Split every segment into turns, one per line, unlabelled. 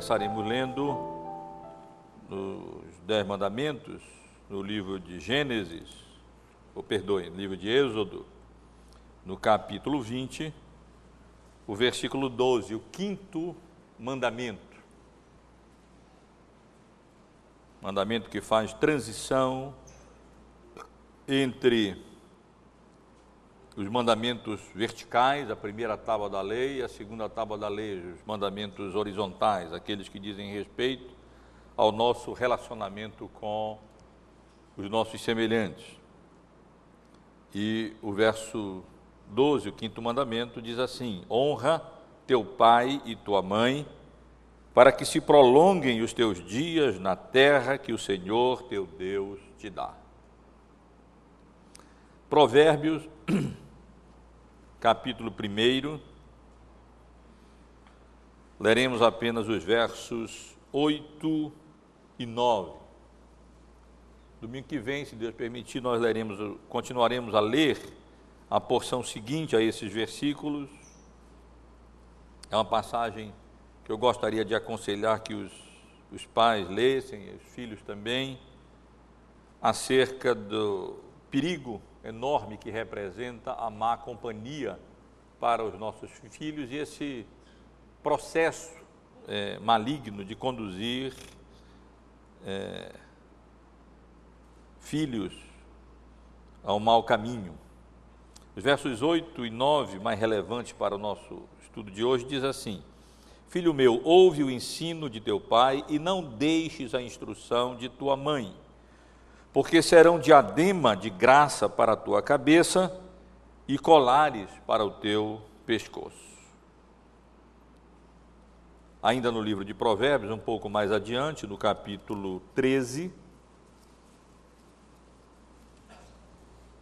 começaremos lendo os Dez Mandamentos no livro de Gênesis, ou perdoe, no livro de Êxodo, no capítulo 20, o versículo 12, o quinto mandamento. Mandamento que faz transição entre os mandamentos verticais, a primeira tábua da lei, a segunda tábua da lei, os mandamentos horizontais, aqueles que dizem respeito ao nosso relacionamento com os nossos semelhantes. E o verso 12, o quinto mandamento, diz assim: Honra teu pai e tua mãe, para que se prolonguem os teus dias na terra que o Senhor teu Deus te dá. Provérbios, capítulo 1, leremos apenas os versos 8 e 9. Domingo que vem, se Deus permitir, nós leremos, continuaremos a ler a porção seguinte a esses versículos. É uma passagem que eu gostaria de aconselhar que os, os pais lessem, os filhos também, acerca do perigo enorme que representa a má companhia para os nossos filhos e esse processo é, maligno de conduzir é, filhos ao mau caminho. Os versos 8 e 9, mais relevantes para o nosso estudo de hoje, diz assim: Filho meu, ouve o ensino de teu pai e não deixes a instrução de tua mãe porque serão diadema de graça para a tua cabeça e colares para o teu pescoço. Ainda no livro de Provérbios, um pouco mais adiante, no capítulo 13,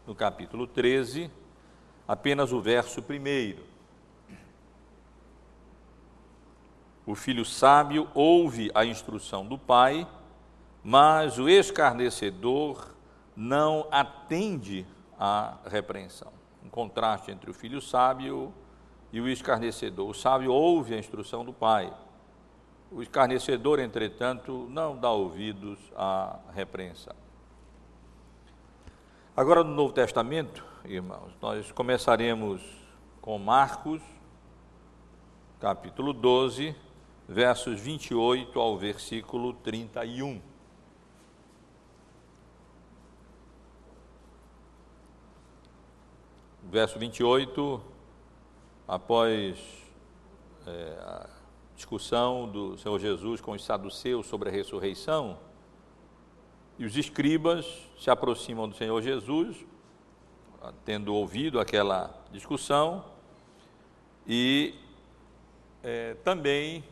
no capítulo 13, apenas o verso primeiro. O filho sábio ouve a instrução do pai mas o escarnecedor não atende à repreensão. Um contraste entre o filho sábio e o escarnecedor. O sábio ouve a instrução do pai. O escarnecedor, entretanto, não dá ouvidos à repreensão. Agora, no Novo Testamento, irmãos, nós começaremos com Marcos, capítulo 12, versos 28 ao versículo 31. Verso 28, após é, a discussão do Senhor Jesus com os saduceus sobre a ressurreição, e os escribas se aproximam do Senhor Jesus, tendo ouvido aquela discussão, e é, também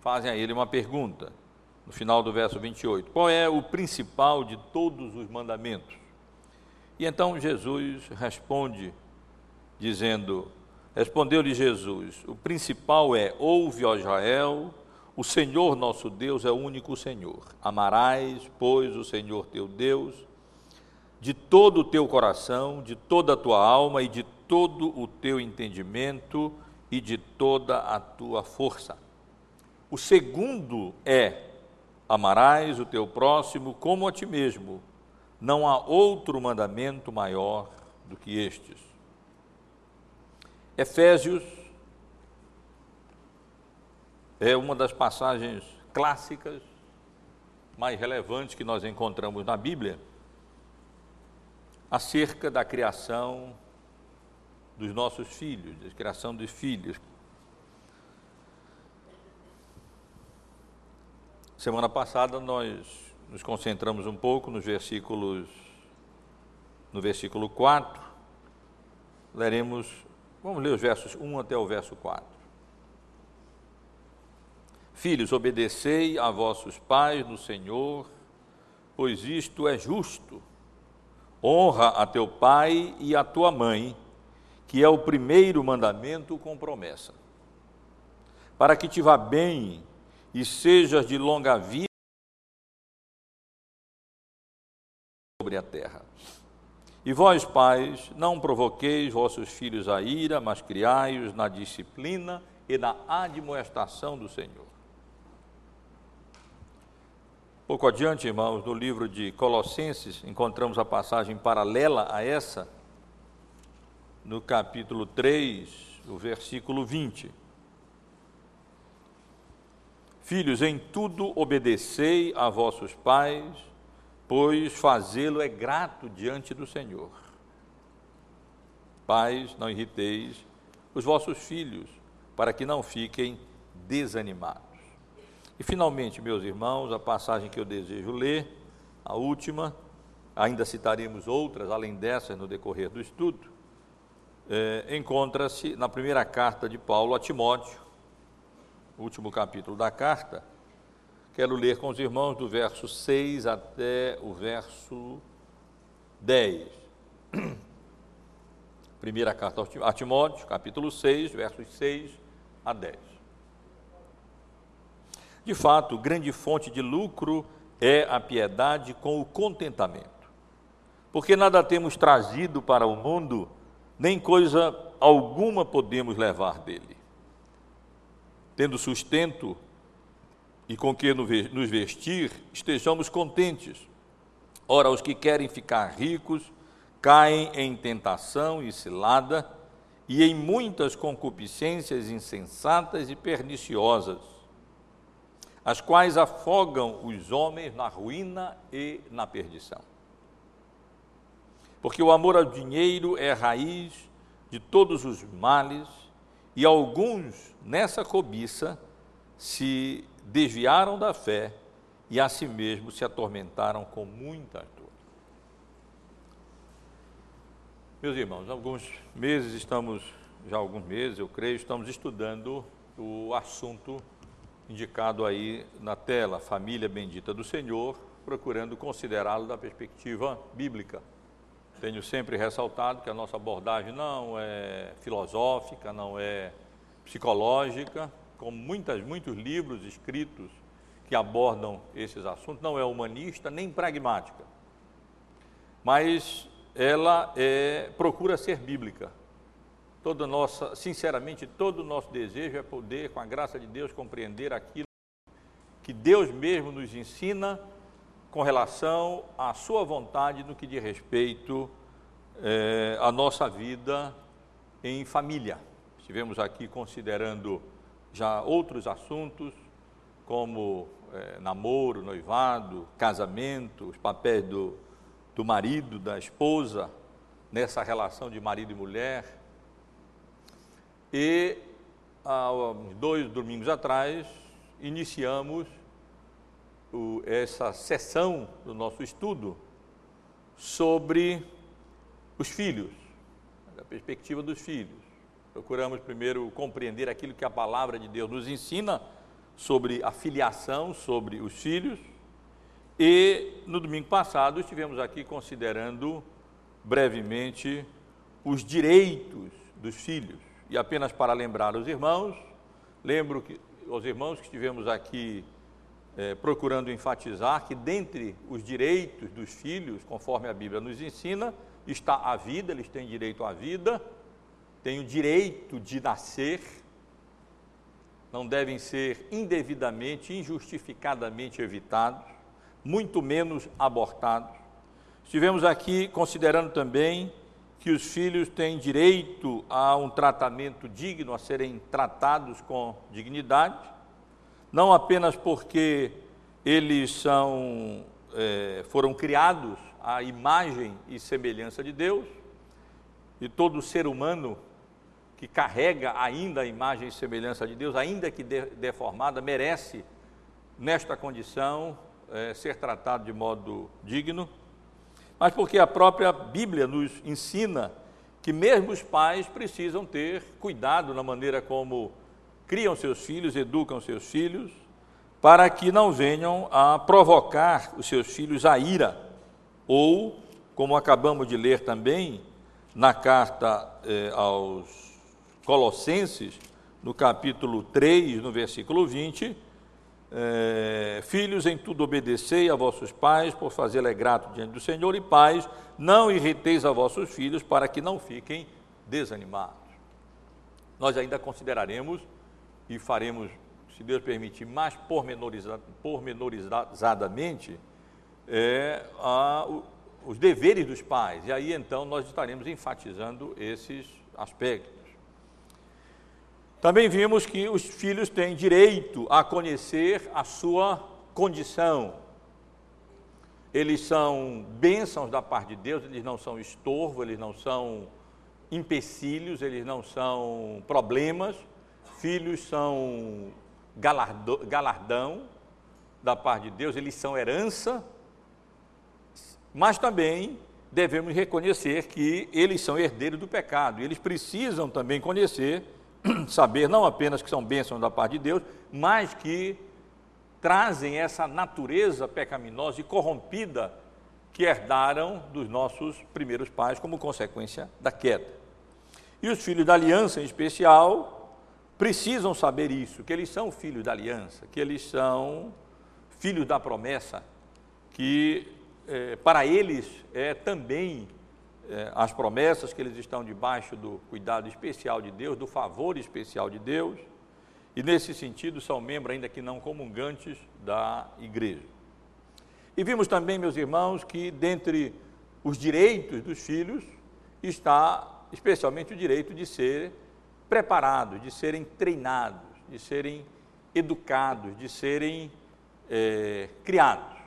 fazem a ele uma pergunta, no final do verso 28. Qual é o principal de todos os mandamentos? E então Jesus responde, dizendo: Respondeu-lhe Jesus: O principal é: Ouve, ó Israel, o Senhor nosso Deus é o único Senhor. Amarás, pois, o Senhor teu Deus de todo o teu coração, de toda a tua alma e de todo o teu entendimento e de toda a tua força. O segundo é: amarás o teu próximo como a ti mesmo. Não há outro mandamento maior do que estes. Efésios é uma das passagens clássicas mais relevantes que nós encontramos na Bíblia acerca da criação dos nossos filhos, da criação dos filhos. Semana passada nós nos concentramos um pouco nos versículos, no versículo 4, leremos, vamos ler os versos 1 até o verso 4. Filhos, obedecei a vossos pais no Senhor, pois isto é justo. Honra a teu pai e a tua mãe, que é o primeiro mandamento com promessa, para que te vá bem e sejas de longa vida sobre a terra. E vós, pais, não provoqueis vossos filhos a ira, mas criai-os na disciplina e na admoestação do Senhor. Pouco adiante, irmãos, no livro de Colossenses, encontramos a passagem paralela a essa, no capítulo 3, o versículo 20. Filhos, em tudo obedecei a vossos pais, pois fazê-lo é grato diante do Senhor. Pais, não irriteis os vossos filhos, para que não fiquem desanimados. E finalmente, meus irmãos, a passagem que eu desejo ler, a última, ainda citaremos outras além dessas no decorrer do estudo, é, encontra-se na primeira carta de Paulo a Timóteo, último capítulo da carta. Quero ler com os irmãos do verso 6 até o verso 10. Primeira carta a Timóteo, capítulo 6, versos 6 a 10. De fato, grande fonte de lucro é a piedade com o contentamento. Porque nada temos trazido para o mundo, nem coisa alguma podemos levar dele. Tendo sustento e com que nos vestir, estejamos contentes. Ora, os que querem ficar ricos caem em tentação e cilada e em muitas concupiscências insensatas e perniciosas as quais afogam os homens na ruína e na perdição. Porque o amor ao dinheiro é raiz de todos os males, e alguns nessa cobiça se desviaram da fé e a si mesmos se atormentaram com muita dor. Meus irmãos, alguns meses estamos, já alguns meses, eu creio, estamos estudando o assunto indicado aí na tela, família bendita do Senhor, procurando considerá-lo da perspectiva bíblica. Tenho sempre ressaltado que a nossa abordagem não é filosófica, não é psicológica, como muitas, muitos livros escritos que abordam esses assuntos, não é humanista nem pragmática, mas ela é, procura ser bíblica. Toda nossa, sinceramente, todo o nosso desejo é poder, com a graça de Deus, compreender aquilo que Deus mesmo nos ensina com relação à sua vontade no que diz respeito é, à nossa vida em família. Estivemos aqui considerando já outros assuntos, como é, namoro, noivado, casamento, os papéis do, do marido, da esposa, nessa relação de marido e mulher, e há dois domingos atrás iniciamos o, essa sessão do nosso estudo sobre os filhos, a perspectiva dos filhos. Procuramos primeiro compreender aquilo que a palavra de Deus nos ensina sobre a filiação, sobre os filhos. E no domingo passado estivemos aqui considerando brevemente os direitos dos filhos. E apenas para lembrar os irmãos, lembro que os irmãos que estivemos aqui é, procurando enfatizar que dentre os direitos dos filhos, conforme a Bíblia nos ensina, está a vida, eles têm direito à vida, têm o direito de nascer, não devem ser indevidamente, injustificadamente evitados, muito menos abortados. Estivemos aqui considerando também que os filhos têm direito a um tratamento digno, a serem tratados com dignidade, não apenas porque eles são, é, foram criados à imagem e semelhança de Deus, e todo ser humano que carrega ainda a imagem e semelhança de Deus, ainda que de, deformada, merece, nesta condição, é, ser tratado de modo digno. Mas porque a própria Bíblia nos ensina que mesmo os pais precisam ter cuidado na maneira como criam seus filhos, educam seus filhos, para que não venham a provocar os seus filhos a ira, ou, como acabamos de ler também na carta eh, aos Colossenses, no capítulo 3, no versículo 20, é, filhos, em tudo obedecei a vossos pais, por fazê-lo é grato diante do Senhor, e pais, não irriteis a vossos filhos, para que não fiquem desanimados. Nós ainda consideraremos e faremos, se Deus permitir, mais pormenoriza, pormenorizadamente, é, a, o, os deveres dos pais. E aí então nós estaremos enfatizando esses aspectos. Também vimos que os filhos têm direito a conhecer a sua condição. Eles são bênçãos da parte de Deus, eles não são estorvo, eles não são empecilhos, eles não são problemas. Filhos são galardão da parte de Deus, eles são herança mas também devemos reconhecer que eles são herdeiros do pecado. Eles precisam também conhecer, saber não apenas que são bênçãos da parte de Deus, mas que trazem essa natureza pecaminosa e corrompida que herdaram dos nossos primeiros pais como consequência da queda. E os filhos da aliança, em especial, precisam saber isso, que eles são filhos da aliança, que eles são filhos da promessa, que é, para eles é também é, as promessas que eles estão debaixo do cuidado especial de Deus, do favor especial de Deus, e nesse sentido são membros ainda que não comungantes da igreja. E vimos também, meus irmãos, que dentre os direitos dos filhos está especialmente o direito de ser preparados, de serem treinados, de serem educados, de serem é, criados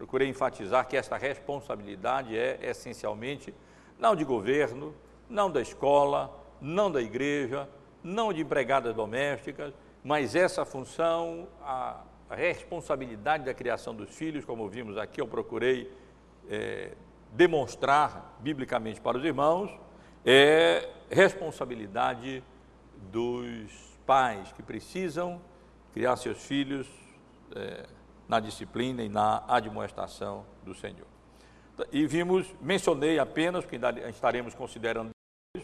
procurei enfatizar que esta responsabilidade é essencialmente não de governo, não da escola, não da igreja, não de empregadas domésticas, mas essa função, a responsabilidade da criação dos filhos, como vimos aqui, eu procurei é, demonstrar biblicamente para os irmãos, é responsabilidade dos pais que precisam criar seus filhos. É, na disciplina e na admoestação do Senhor. E vimos, mencionei apenas, ainda estaremos considerando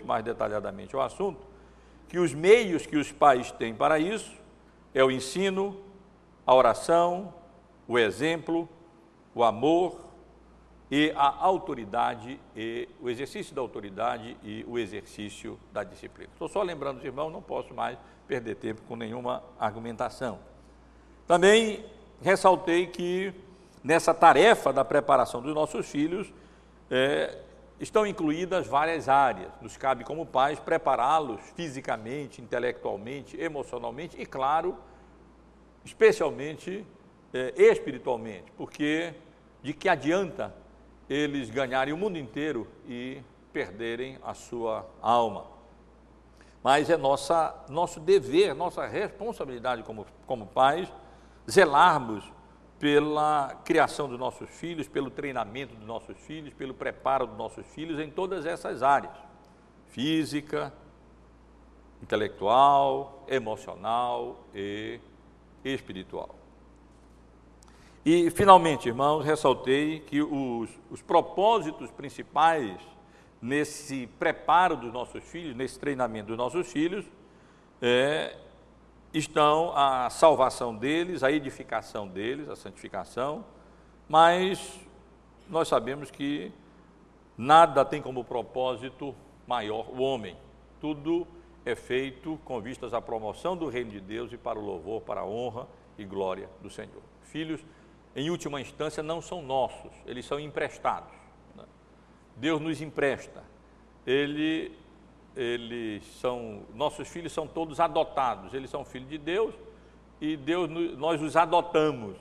mais detalhadamente o assunto, que os meios que os pais têm para isso é o ensino, a oração, o exemplo, o amor e a autoridade e o exercício da autoridade e o exercício da disciplina. Estou só lembrando os irmãos, não posso mais perder tempo com nenhuma argumentação. Também ressaltei que nessa tarefa da preparação dos nossos filhos é, estão incluídas várias áreas. Nos cabe, como pais, prepará-los fisicamente, intelectualmente, emocionalmente e, claro, especialmente é, espiritualmente, porque de que adianta eles ganharem o mundo inteiro e perderem a sua alma? Mas é nossa, nosso dever, nossa responsabilidade como, como pais zelarmos pela criação dos nossos filhos, pelo treinamento dos nossos filhos, pelo preparo dos nossos filhos em todas essas áreas: física, intelectual, emocional e espiritual. E, finalmente, irmãos, ressaltei que os, os propósitos principais nesse preparo dos nossos filhos, nesse treinamento dos nossos filhos, é estão a salvação deles, a edificação deles, a santificação, mas nós sabemos que nada tem como propósito maior o homem. Tudo é feito com vistas à promoção do reino de Deus e para o louvor, para a honra e glória do Senhor. Filhos, em última instância, não são nossos, eles são emprestados. Né? Deus nos empresta. Ele eles são, nossos filhos são todos adotados, eles são filhos de Deus e Deus, nós os adotamos.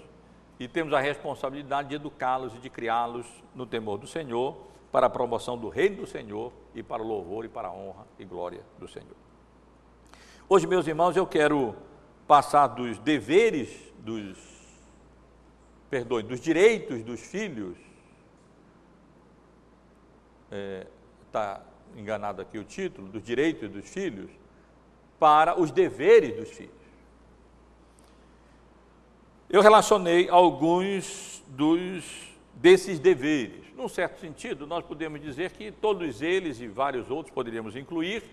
E temos a responsabilidade de educá-los e de criá-los no temor do Senhor, para a promoção do reino do Senhor e para o louvor e para a honra e glória do Senhor. Hoje, meus irmãos, eu quero passar dos deveres dos, perdão, dos direitos dos filhos, é, tá, enganado aqui o título, dos direitos dos filhos, para os deveres dos filhos. Eu relacionei alguns dos desses deveres. Num certo sentido, nós podemos dizer que todos eles e vários outros poderíamos incluir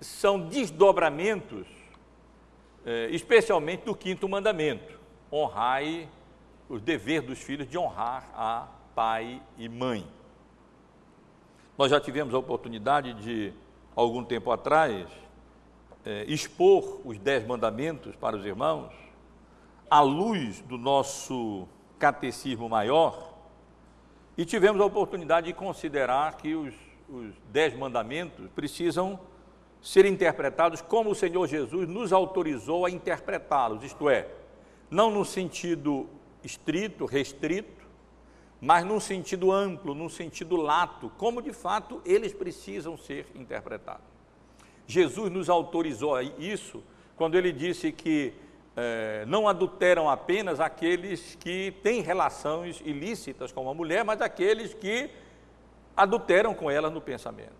são desdobramentos, eh, especialmente do quinto mandamento: honrai os deveres dos filhos de honrar a pai e mãe. Nós já tivemos a oportunidade de, algum tempo atrás, é, expor os dez mandamentos para os irmãos, à luz do nosso catecismo maior, e tivemos a oportunidade de considerar que os, os dez mandamentos precisam ser interpretados como o Senhor Jesus nos autorizou a interpretá-los, isto é, não no sentido estrito, restrito, mas num sentido amplo, num sentido lato, como de fato eles precisam ser interpretados. Jesus nos autorizou a isso quando ele disse que é, não adulteram apenas aqueles que têm relações ilícitas com uma mulher, mas aqueles que adulteram com ela no pensamento.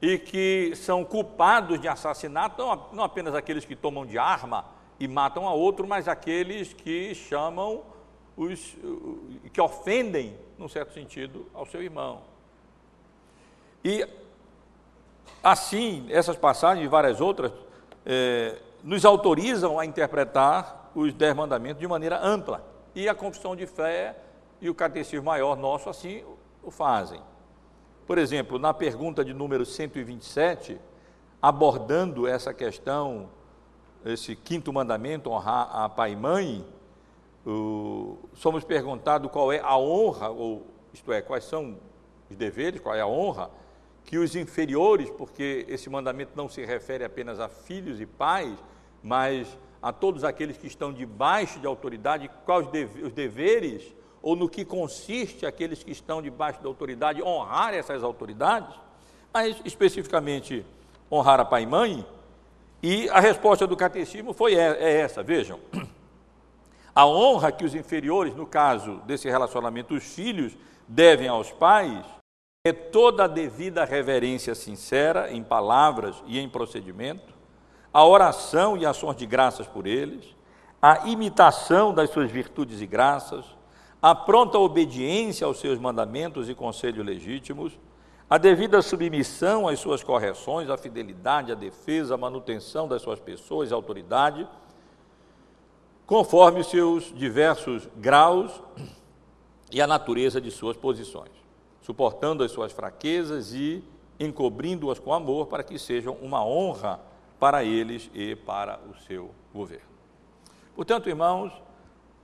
E que são culpados de assassinato, não apenas aqueles que tomam de arma e matam a outro, mas aqueles que chamam os que ofendem, num certo sentido, ao seu irmão. E assim, essas passagens e várias outras é, nos autorizam a interpretar os dez mandamentos de maneira ampla. E a confissão de fé e o catecismo maior nosso assim o fazem. Por exemplo, na pergunta de número 127, abordando essa questão, esse quinto mandamento, honrar a pai e mãe, somos perguntados qual é a honra, ou isto é, quais são os deveres, qual é a honra que os inferiores, porque esse mandamento não se refere apenas a filhos e pais, mas a todos aqueles que estão debaixo de autoridade, quais os deveres ou no que consiste aqueles que estão debaixo da autoridade honrar essas autoridades, mas especificamente honrar a pai e mãe. E a resposta do catecismo foi é essa, vejam. A honra que os inferiores, no caso desse relacionamento, os filhos, devem aos pais, é toda a devida reverência sincera em palavras e em procedimento, a oração e ações de graças por eles, a imitação das suas virtudes e graças, a pronta obediência aos seus mandamentos e conselhos legítimos, a devida submissão às suas correções, a fidelidade, a defesa, a manutenção das suas pessoas e autoridade, conforme seus diversos graus e a natureza de suas posições, suportando as suas fraquezas e encobrindo-as com amor para que sejam uma honra para eles e para o seu governo. Portanto, irmãos,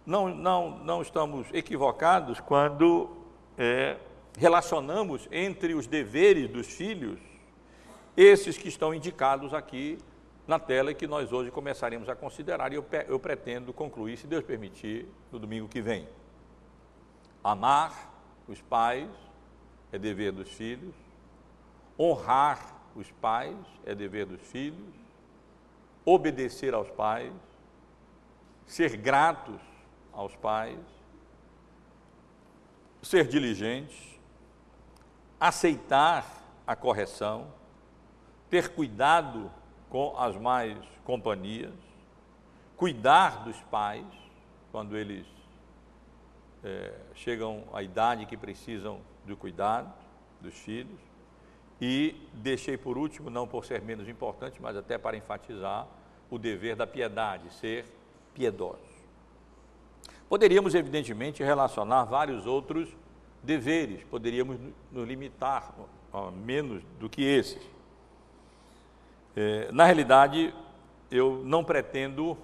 não, não, não estamos equivocados quando é, relacionamos entre os deveres dos filhos esses que estão indicados aqui na tela e que nós hoje começaremos a considerar, e eu, eu pretendo concluir, se Deus permitir, no domingo que vem. Amar os pais é dever dos filhos, honrar os pais é dever dos filhos, obedecer aos pais, ser gratos aos pais, ser diligentes, aceitar a correção, ter cuidado com as mais companhias, cuidar dos pais quando eles é, chegam à idade que precisam do cuidado dos filhos. E deixei por último, não por ser menos importante, mas até para enfatizar, o dever da piedade, ser piedoso. Poderíamos, evidentemente, relacionar vários outros deveres, poderíamos nos limitar a menos do que esses. É, na realidade, eu não pretendo,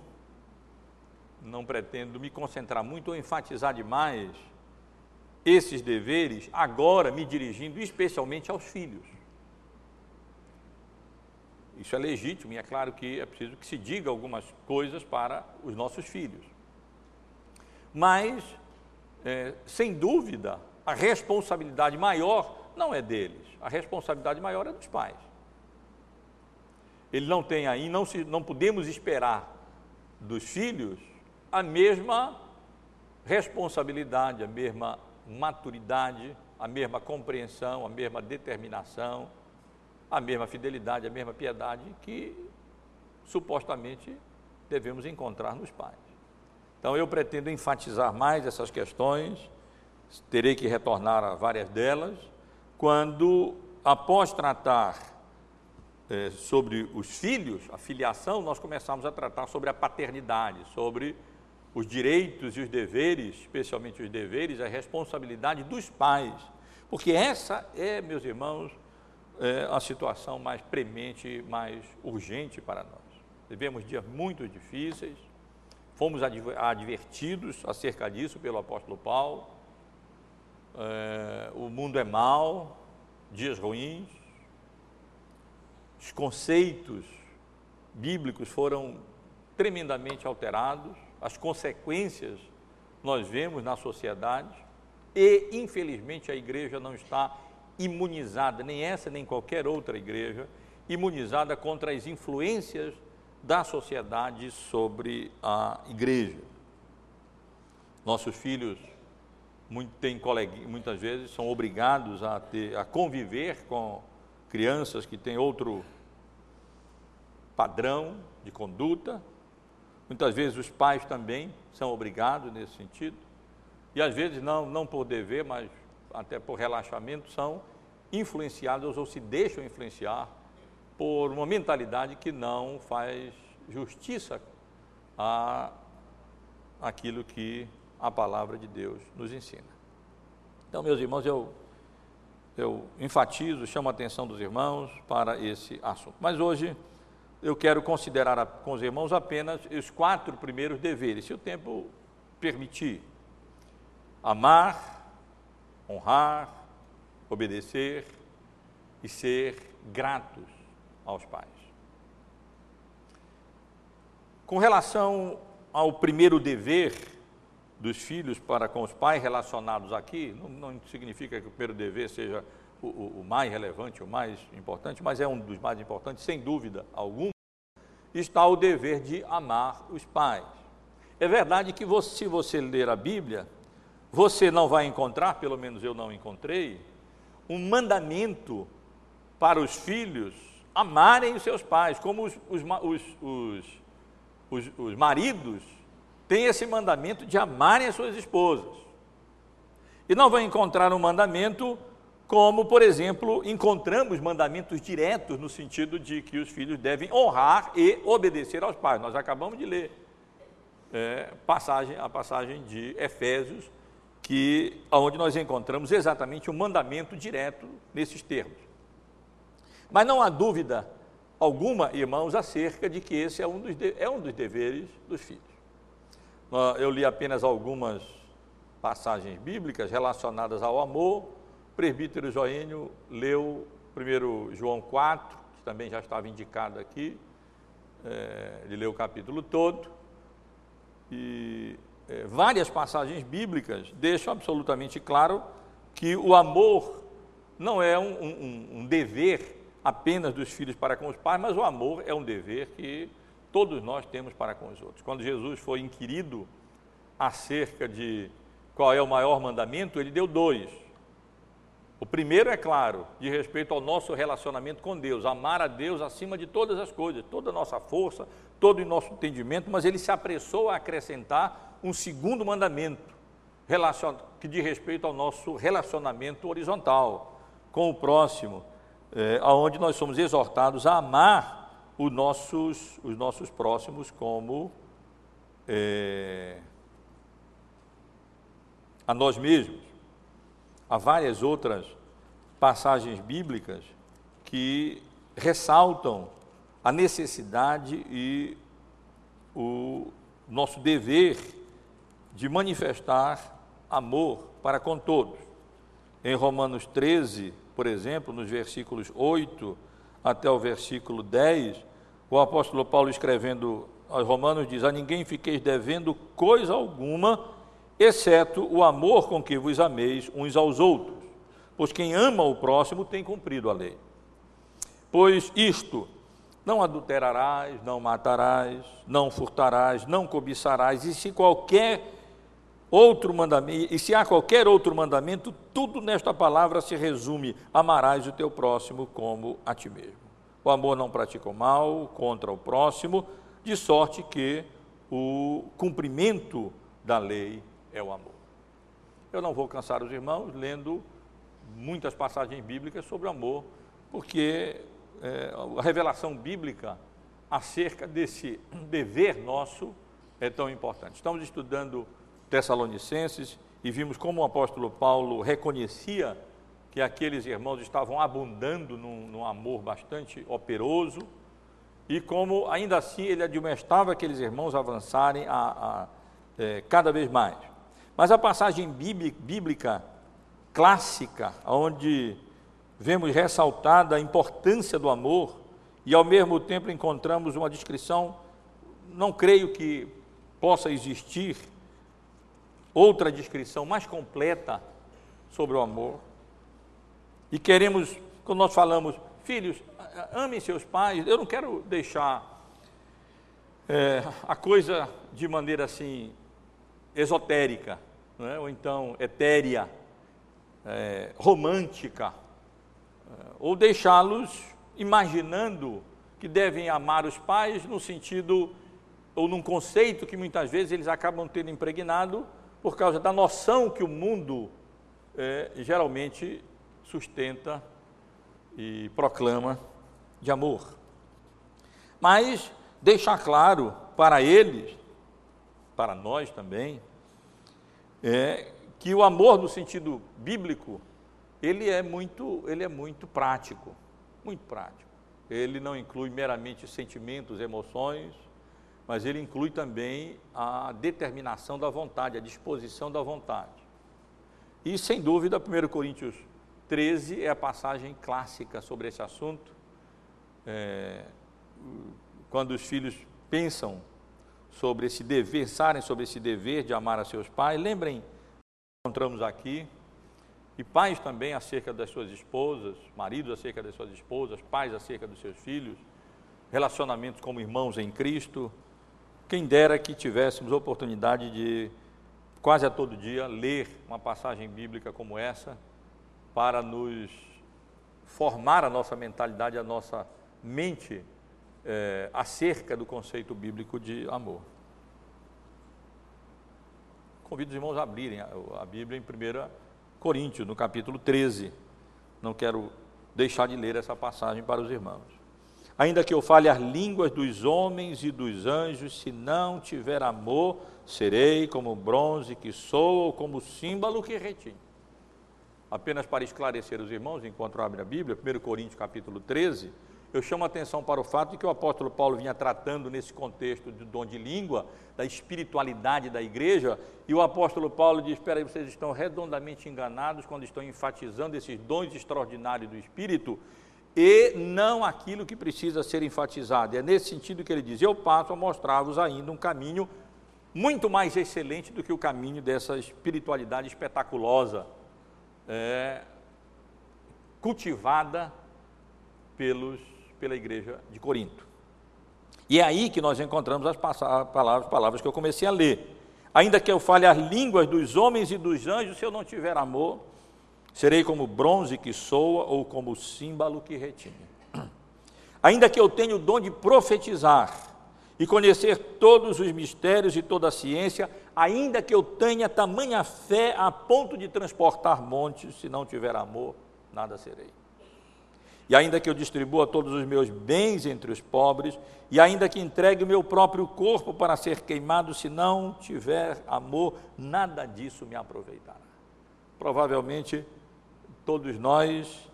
não pretendo me concentrar muito ou enfatizar demais esses deveres, agora me dirigindo especialmente aos filhos. Isso é legítimo e é claro que é preciso que se diga algumas coisas para os nossos filhos. Mas, é, sem dúvida, a responsabilidade maior não é deles, a responsabilidade maior é dos pais. Ele não tem aí, não, se, não podemos esperar dos filhos a mesma responsabilidade, a mesma maturidade, a mesma compreensão, a mesma determinação, a mesma fidelidade, a mesma piedade que supostamente devemos encontrar nos pais. Então eu pretendo enfatizar mais essas questões, terei que retornar a várias delas, quando, após tratar é, sobre os filhos, a filiação, nós começamos a tratar sobre a paternidade, sobre os direitos e os deveres, especialmente os deveres, a responsabilidade dos pais. Porque essa é, meus irmãos, é a situação mais premente, mais urgente para nós. Vivemos dias muito difíceis, fomos advertidos acerca disso pelo apóstolo Paulo. É, o mundo é mau, dias ruins, os conceitos bíblicos foram tremendamente alterados, as consequências nós vemos na sociedade e, infelizmente, a igreja não está imunizada, nem essa nem qualquer outra igreja, imunizada contra as influências da sociedade sobre a igreja. Nossos filhos têm muitas vezes são obrigados a, ter, a conviver com crianças que têm outro padrão de conduta. Muitas vezes os pais também são obrigados nesse sentido. E às vezes não, não por dever, mas até por relaxamento, são influenciados ou se deixam influenciar por uma mentalidade que não faz justiça a aquilo que a palavra de Deus nos ensina. Então, meus irmãos, eu, eu enfatizo, chamo a atenção dos irmãos para esse assunto. Mas hoje eu quero considerar a, com os irmãos apenas os quatro primeiros deveres, se o tempo permitir. Amar, honrar, obedecer e ser gratos aos pais. Com relação ao primeiro dever dos filhos para com os pais relacionados aqui, não, não significa que o primeiro dever seja o, o, o, mais relevante, o mais importante, mas é um dos mais importantes, sem dúvida alguma, está o dever de amar os pais. É verdade que você, se você ler a Bíblia, você não vai encontrar, pelo menos eu não encontrei, um mandamento para os filhos amarem os seus pais, como os, os, os, os, os maridos têm esse mandamento de amarem as suas esposas. E não vai encontrar um mandamento como, por exemplo, encontramos mandamentos diretos no sentido de que os filhos devem honrar e obedecer aos pais. Nós acabamos de ler é, passagem, a passagem de Efésios, que onde nós encontramos exatamente um mandamento direto nesses termos. Mas não há dúvida alguma, irmãos, acerca de que esse é um dos, de, é um dos deveres dos filhos. Eu li apenas algumas passagens bíblicas relacionadas ao amor. Presbítero Joênio leu primeiro João 4, que também já estava indicado aqui. É, ele leu o capítulo todo. E é, várias passagens bíblicas deixam absolutamente claro que o amor não é um, um, um dever apenas dos filhos para com os pais, mas o amor é um dever que todos nós temos para com os outros. Quando Jesus foi inquirido acerca de qual é o maior mandamento, ele deu dois. O primeiro, é claro, de respeito ao nosso relacionamento com Deus, amar a Deus acima de todas as coisas, toda a nossa força, todo o nosso entendimento, mas ele se apressou a acrescentar um segundo mandamento, que diz respeito ao nosso relacionamento horizontal com o próximo, é, onde nós somos exortados a amar os nossos, os nossos próximos como é, a nós mesmos. Há várias outras passagens bíblicas que ressaltam a necessidade e o nosso dever de manifestar amor para com todos. Em Romanos 13, por exemplo, nos versículos 8 até o versículo 10, o apóstolo Paulo escrevendo aos Romanos diz: A ninguém fiqueis devendo coisa alguma, exceto o amor com que vos ameis uns aos outros, pois quem ama o próximo tem cumprido a lei. Pois isto, não adulterarás, não matarás, não furtarás, não cobiçarás, e se qualquer outro mandamento, e se há qualquer outro mandamento, tudo nesta palavra se resume: amarás o teu próximo como a ti mesmo. O amor não pratica o mal contra o próximo, de sorte que o cumprimento da lei é o amor. Eu não vou cansar os irmãos lendo muitas passagens bíblicas sobre o amor, porque é, a revelação bíblica acerca desse dever nosso é tão importante. Estamos estudando Tessalonicenses e vimos como o apóstolo Paulo reconhecia que aqueles irmãos estavam abundando num, num amor bastante operoso, e como ainda assim ele admoestava aqueles irmãos avançarem a, a é, cada vez mais. Mas a passagem bíblica clássica, onde vemos ressaltada a importância do amor e ao mesmo tempo encontramos uma descrição, não creio que possa existir outra descrição mais completa sobre o amor. E queremos, quando nós falamos, filhos, amem seus pais, eu não quero deixar é, a coisa de maneira assim esotérica, é? ou então etérea, é, romântica, é, ou deixá-los imaginando que devem amar os pais no sentido ou num conceito que muitas vezes eles acabam tendo impregnado por causa da noção que o mundo é, geralmente sustenta e proclama de amor. Mas deixar claro para eles, para nós também, é que o amor no sentido bíblico, ele é muito, ele é muito prático, muito prático. Ele não inclui meramente sentimentos, emoções, mas ele inclui também a determinação da vontade, a disposição da vontade. E, sem dúvida, 1 Coríntios 13 é a passagem clássica sobre esse assunto. É, quando os filhos pensam sobre esse dever, pensarem sobre esse dever de amar a seus pais, lembrem, encontramos aqui, e pais também acerca das suas esposas, maridos acerca das suas esposas, pais acerca dos seus filhos, relacionamentos como irmãos em Cristo, quem dera que tivéssemos oportunidade de, quase a todo dia, ler uma passagem bíblica como essa, para nos formar a nossa mentalidade, a nossa mente é, acerca do conceito bíblico de amor. Convido os irmãos a abrirem a, a Bíblia em 1 Coríntios, no capítulo 13. Não quero deixar de ler essa passagem para os irmãos. Ainda que eu fale as línguas dos homens e dos anjos, se não tiver amor, serei como bronze que soa ou como símbolo que retinha. Apenas para esclarecer os irmãos, enquanto abrem a Bíblia, 1 Coríntios capítulo 13, eu chamo a atenção para o fato de que o apóstolo Paulo vinha tratando nesse contexto do dom de língua, da espiritualidade da igreja, e o apóstolo Paulo diz: Espera aí, vocês estão redondamente enganados quando estão enfatizando esses dons extraordinários do Espírito e não aquilo que precisa ser enfatizado. É nesse sentido que ele diz: Eu passo a mostrar-vos ainda um caminho muito mais excelente do que o caminho dessa espiritualidade espetaculosa, é, cultivada pelos, pela igreja de Corinto. E é aí que nós encontramos as palavras, palavras que eu comecei a ler. Ainda que eu fale as línguas dos homens e dos anjos, se eu não tiver amor, Serei como bronze que soa ou como símbolo que retine. Ainda que eu tenha o dom de profetizar e conhecer todos os mistérios e toda a ciência, ainda que eu tenha tamanha fé a ponto de transportar montes, se não tiver amor, nada serei. E ainda que eu distribua todos os meus bens entre os pobres, e ainda que entregue o meu próprio corpo para ser queimado, se não tiver amor, nada disso me aproveitará. Provavelmente todos nós,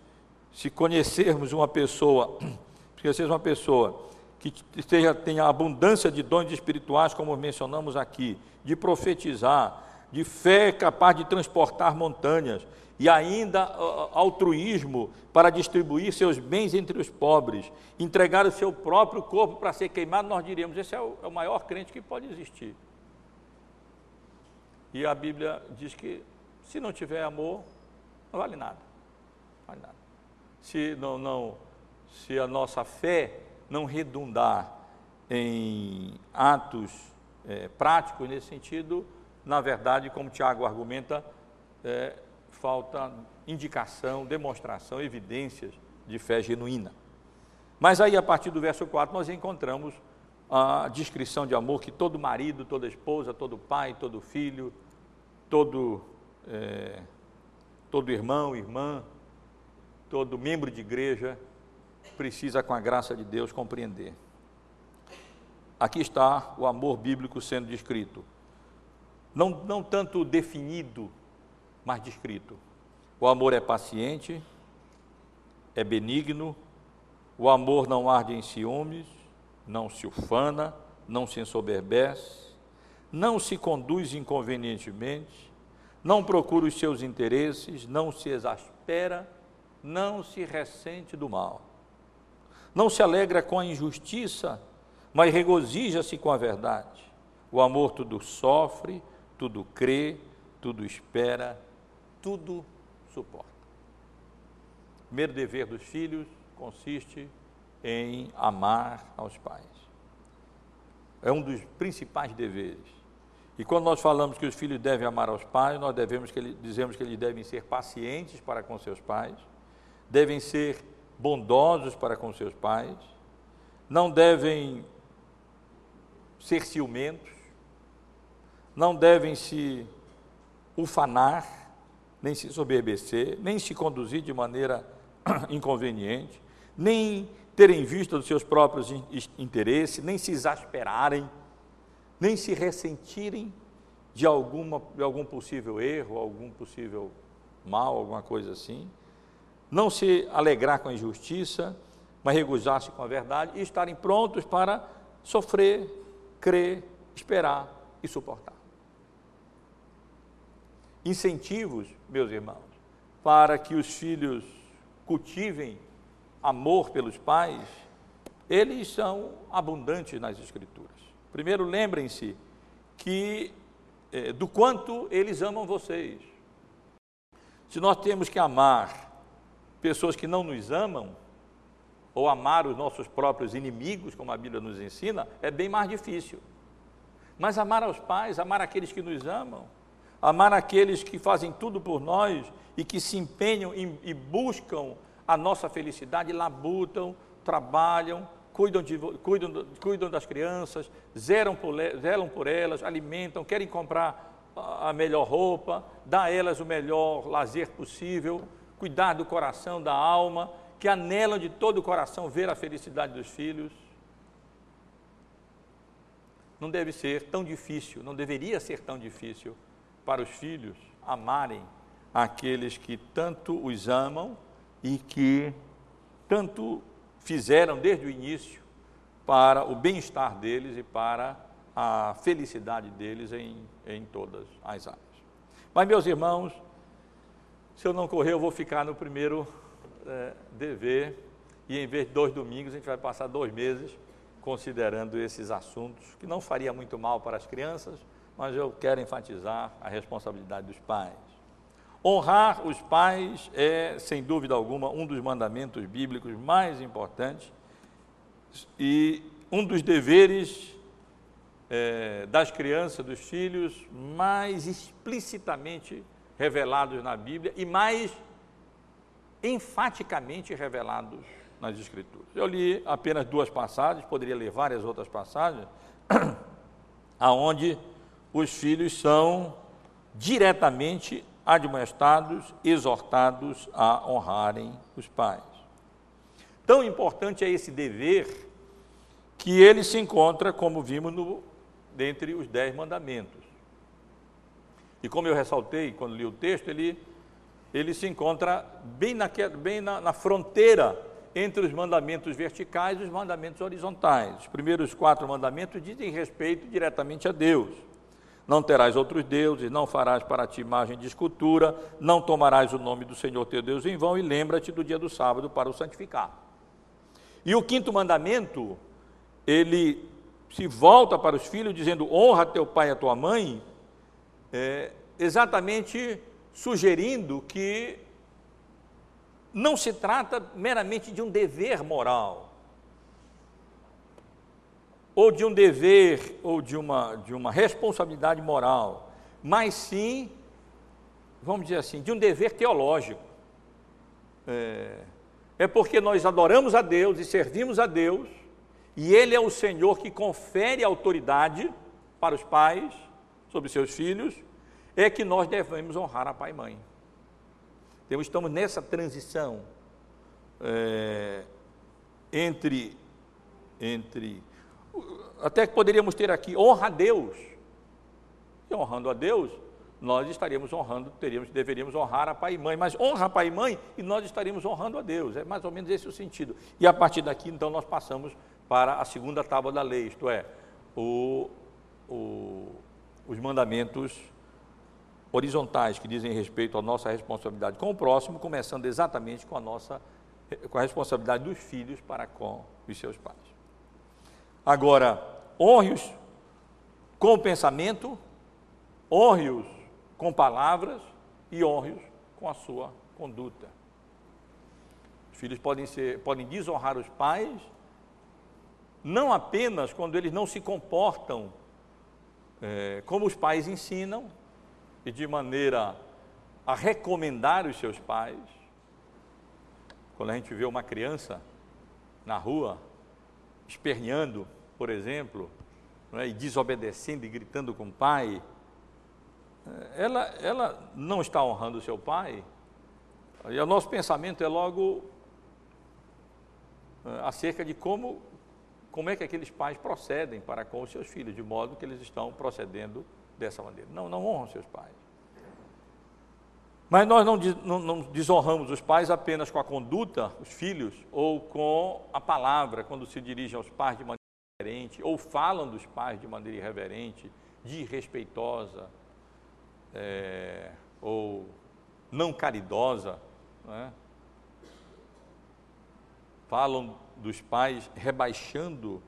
se conhecermos uma pessoa, se conhecermos uma pessoa que esteja, tenha abundância de dons espirituais, como mencionamos aqui, de profetizar, de fé capaz de transportar montanhas, e ainda altruísmo para distribuir seus bens entre os pobres, entregar o seu próprio corpo para ser queimado, nós diríamos: esse é o, é o maior crente que pode existir. E a Bíblia diz que se não tiver amor, não vale nada. Não vale nada. Se, não, não, se a nossa fé não redundar em atos é, práticos nesse sentido, na verdade, como Tiago argumenta, é, falta indicação, demonstração, evidências de fé genuína. Mas aí, a partir do verso 4, nós encontramos a descrição de amor que todo marido, toda esposa, todo pai, todo filho, todo é, todo irmão, irmã, todo membro de igreja precisa, com a graça de Deus, compreender. Aqui está o amor bíblico sendo descrito. Não, não tanto definido, mas descrito. O amor é paciente, é benigno, o amor não arde em ciúmes, não se ufana, não se ensoberbece, não se conduz inconvenientemente, não procura os seus interesses, não se exaspera, não se ressente do mal. Não se alegra com a injustiça, mas regozija-se com a verdade. O amor tudo sofre, tudo crê, tudo espera, tudo suporta. O primeiro dever dos filhos consiste em amar aos pais. É um dos principais deveres. E quando nós falamos que os filhos devem amar aos pais, nós devemos que ele, dizemos que eles devem ser pacientes para com seus pais, devem ser bondosos para com seus pais, não devem ser ciumentos, não devem se ufanar, nem se soberbecer, nem se conduzir de maneira inconveniente, nem terem vista dos seus próprios interesses, nem se exasperarem nem se ressentirem de, alguma, de algum possível erro, algum possível mal, alguma coisa assim. Não se alegrar com a injustiça, mas regozijar-se com a verdade e estarem prontos para sofrer, crer, esperar e suportar. Incentivos, meus irmãos, para que os filhos cultivem amor pelos pais, eles são abundantes nas Escrituras. Primeiro, lembrem-se que é, do quanto eles amam vocês. Se nós temos que amar pessoas que não nos amam, ou amar os nossos próprios inimigos, como a Bíblia nos ensina, é bem mais difícil. Mas amar aos pais, amar aqueles que nos amam, amar aqueles que fazem tudo por nós e que se empenham e buscam a nossa felicidade, labutam, trabalham, cuidam, de, cuidam, cuidam das crianças, zelam por, zelam por elas, alimentam, querem comprar a melhor roupa, dar a elas o melhor lazer possível, cuidar do coração, da alma, que anelam de todo o coração ver a felicidade dos filhos. Não deve ser tão difícil, não deveria ser tão difícil para os filhos amarem aqueles que tanto os amam e que tanto fizeram desde o início para o bem-estar deles e para a felicidade deles em, em todas as áreas. Mas, meus irmãos, se eu não correr, eu vou ficar no primeiro é, dever, e em vez de dois domingos, a gente vai passar dois meses considerando esses assuntos, que não faria muito mal para as crianças, mas eu quero enfatizar a responsabilidade dos pais. Honrar os pais é, sem dúvida alguma, um dos mandamentos bíblicos mais importantes e um dos deveres é, das crianças, dos filhos, mais explicitamente revelados na Bíblia e mais enfaticamente revelados nas Escrituras. Eu li apenas duas passagens, poderia ler várias outras passagens, aonde os filhos são diretamente admoestados, exortados a honrarem os pais. Tão importante é esse dever que ele se encontra, como vimos, no, dentre os dez mandamentos. E como eu ressaltei quando li o texto, ele, ele se encontra bem, bem na, na fronteira entre os mandamentos verticais e os mandamentos horizontais. Os primeiros quatro mandamentos dizem respeito diretamente a Deus. Não terás outros deuses, não farás para ti imagem de escultura, não tomarás o nome do Senhor teu Deus em vão e lembra-te do dia do sábado para o santificar. E o quinto mandamento, ele se volta para os filhos dizendo: honra teu pai e a tua mãe, é, exatamente sugerindo que não se trata meramente de um dever moral, ou de um dever, ou de uma, de uma responsabilidade moral, mas sim, vamos dizer assim, de um dever teológico. É, é porque nós adoramos a Deus e servimos a Deus, e Ele é o Senhor que confere autoridade para os pais sobre seus filhos, é que nós devemos honrar a pai e mãe. Então, estamos nessa transição é, entre, entre até que poderíamos ter aqui honra a Deus. E honrando a Deus, nós estaríamos honrando, teríamos, deveríamos honrar a pai e mãe, mas honra pai e mãe e nós estaríamos honrando a Deus. É mais ou menos esse o sentido. E a partir daqui, então, nós passamos para a segunda tábua da lei, isto é, o, o, os mandamentos horizontais que dizem respeito à nossa responsabilidade com o próximo, começando exatamente com a nossa com a responsabilidade dos filhos para com os seus pais. Agora, honre-os com pensamento, honre-os com palavras e honre-os com a sua conduta. Os filhos podem, ser, podem desonrar os pais, não apenas quando eles não se comportam é, como os pais ensinam e de maneira a recomendar os seus pais. Quando a gente vê uma criança na rua esperneando, por exemplo, é, e desobedecendo e gritando com o pai, ela, ela não está honrando o seu pai, e o nosso pensamento é logo é, acerca de como, como é que aqueles pais procedem para com os seus filhos, de modo que eles estão procedendo dessa maneira. Não, não honram seus pais. Mas nós não, não, não, desonramos os pais apenas com a conduta, os filhos, ou com a palavra, quando se dirigem aos pais de maneira irreverente, ou falam dos pais de maneira irreverente, desrespeitosa, é, ou não caridosa, não é? falam dos pais rebaixando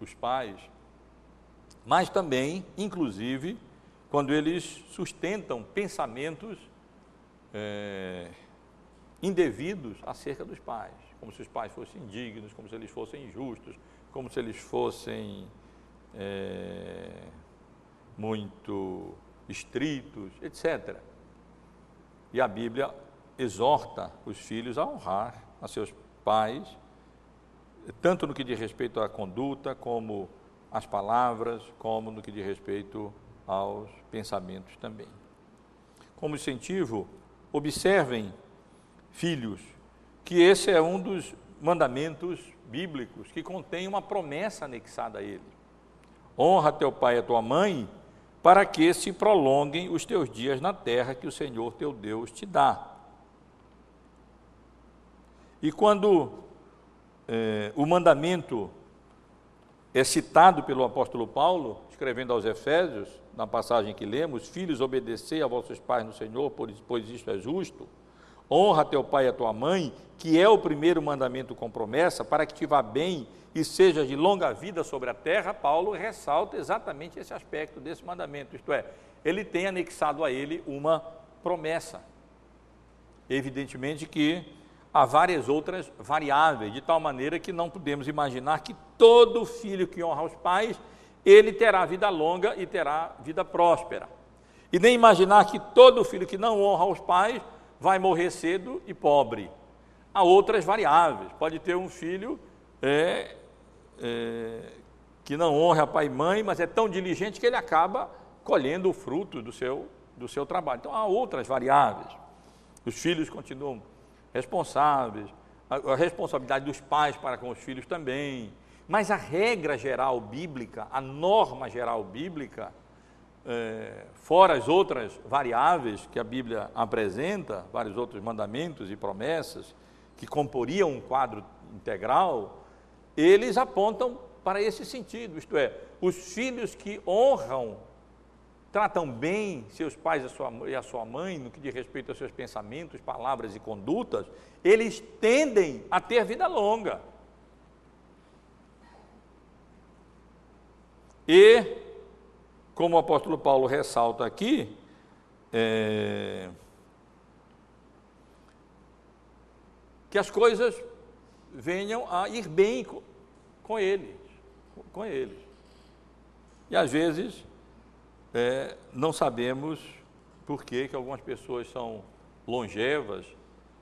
os pais, mas também, inclusive, quando eles sustentam pensamentos é, indevidos acerca dos pais, como se os pais fossem indignos, como se eles fossem injustos, como se eles fossem é, muito estritos, etc. E a Bíblia exorta os filhos a honrar a seus pais, tanto no que diz respeito à conduta, como às palavras, como no que diz respeito aos pensamentos também. Como incentivo, observem, filhos, que esse é um dos mandamentos bíblicos que contém uma promessa anexada a ele. Honra teu pai e a tua mãe, para que se prolonguem os teus dias na terra que o Senhor teu Deus te dá. E quando é, o mandamento é citado pelo apóstolo Paulo, escrevendo aos Efésios, na passagem que lemos: Filhos, obedecei a vossos pais no Senhor, pois isto é justo. Honra teu pai e a tua mãe, que é o primeiro mandamento com promessa, para que te vá bem e sejas de longa vida sobre a terra. Paulo ressalta exatamente esse aspecto desse mandamento, isto é, ele tem anexado a ele uma promessa. Evidentemente que há várias outras variáveis, de tal maneira que não podemos imaginar que todo filho que honra os pais, ele terá vida longa e terá vida próspera. E nem imaginar que todo filho que não honra os pais vai morrer cedo e pobre. Há outras variáveis. Pode ter um filho é, é, que não honra pai e mãe, mas é tão diligente que ele acaba colhendo o fruto do seu, do seu trabalho. Então há outras variáveis. Os filhos continuam responsáveis, a, a responsabilidade dos pais para com os filhos também. Mas a regra geral bíblica, a norma geral bíblica, é, fora as outras variáveis que a Bíblia apresenta, vários outros mandamentos e promessas que comporiam um quadro integral, eles apontam para esse sentido, isto é, os filhos que honram, tratam bem seus pais e a sua, e a sua mãe no que diz respeito aos seus pensamentos, palavras e condutas, eles tendem a ter vida longa. E como o apóstolo Paulo ressalta aqui, é, que as coisas venham a ir bem com, com eles, com eles. E às vezes é, não sabemos por que, que algumas pessoas são longevas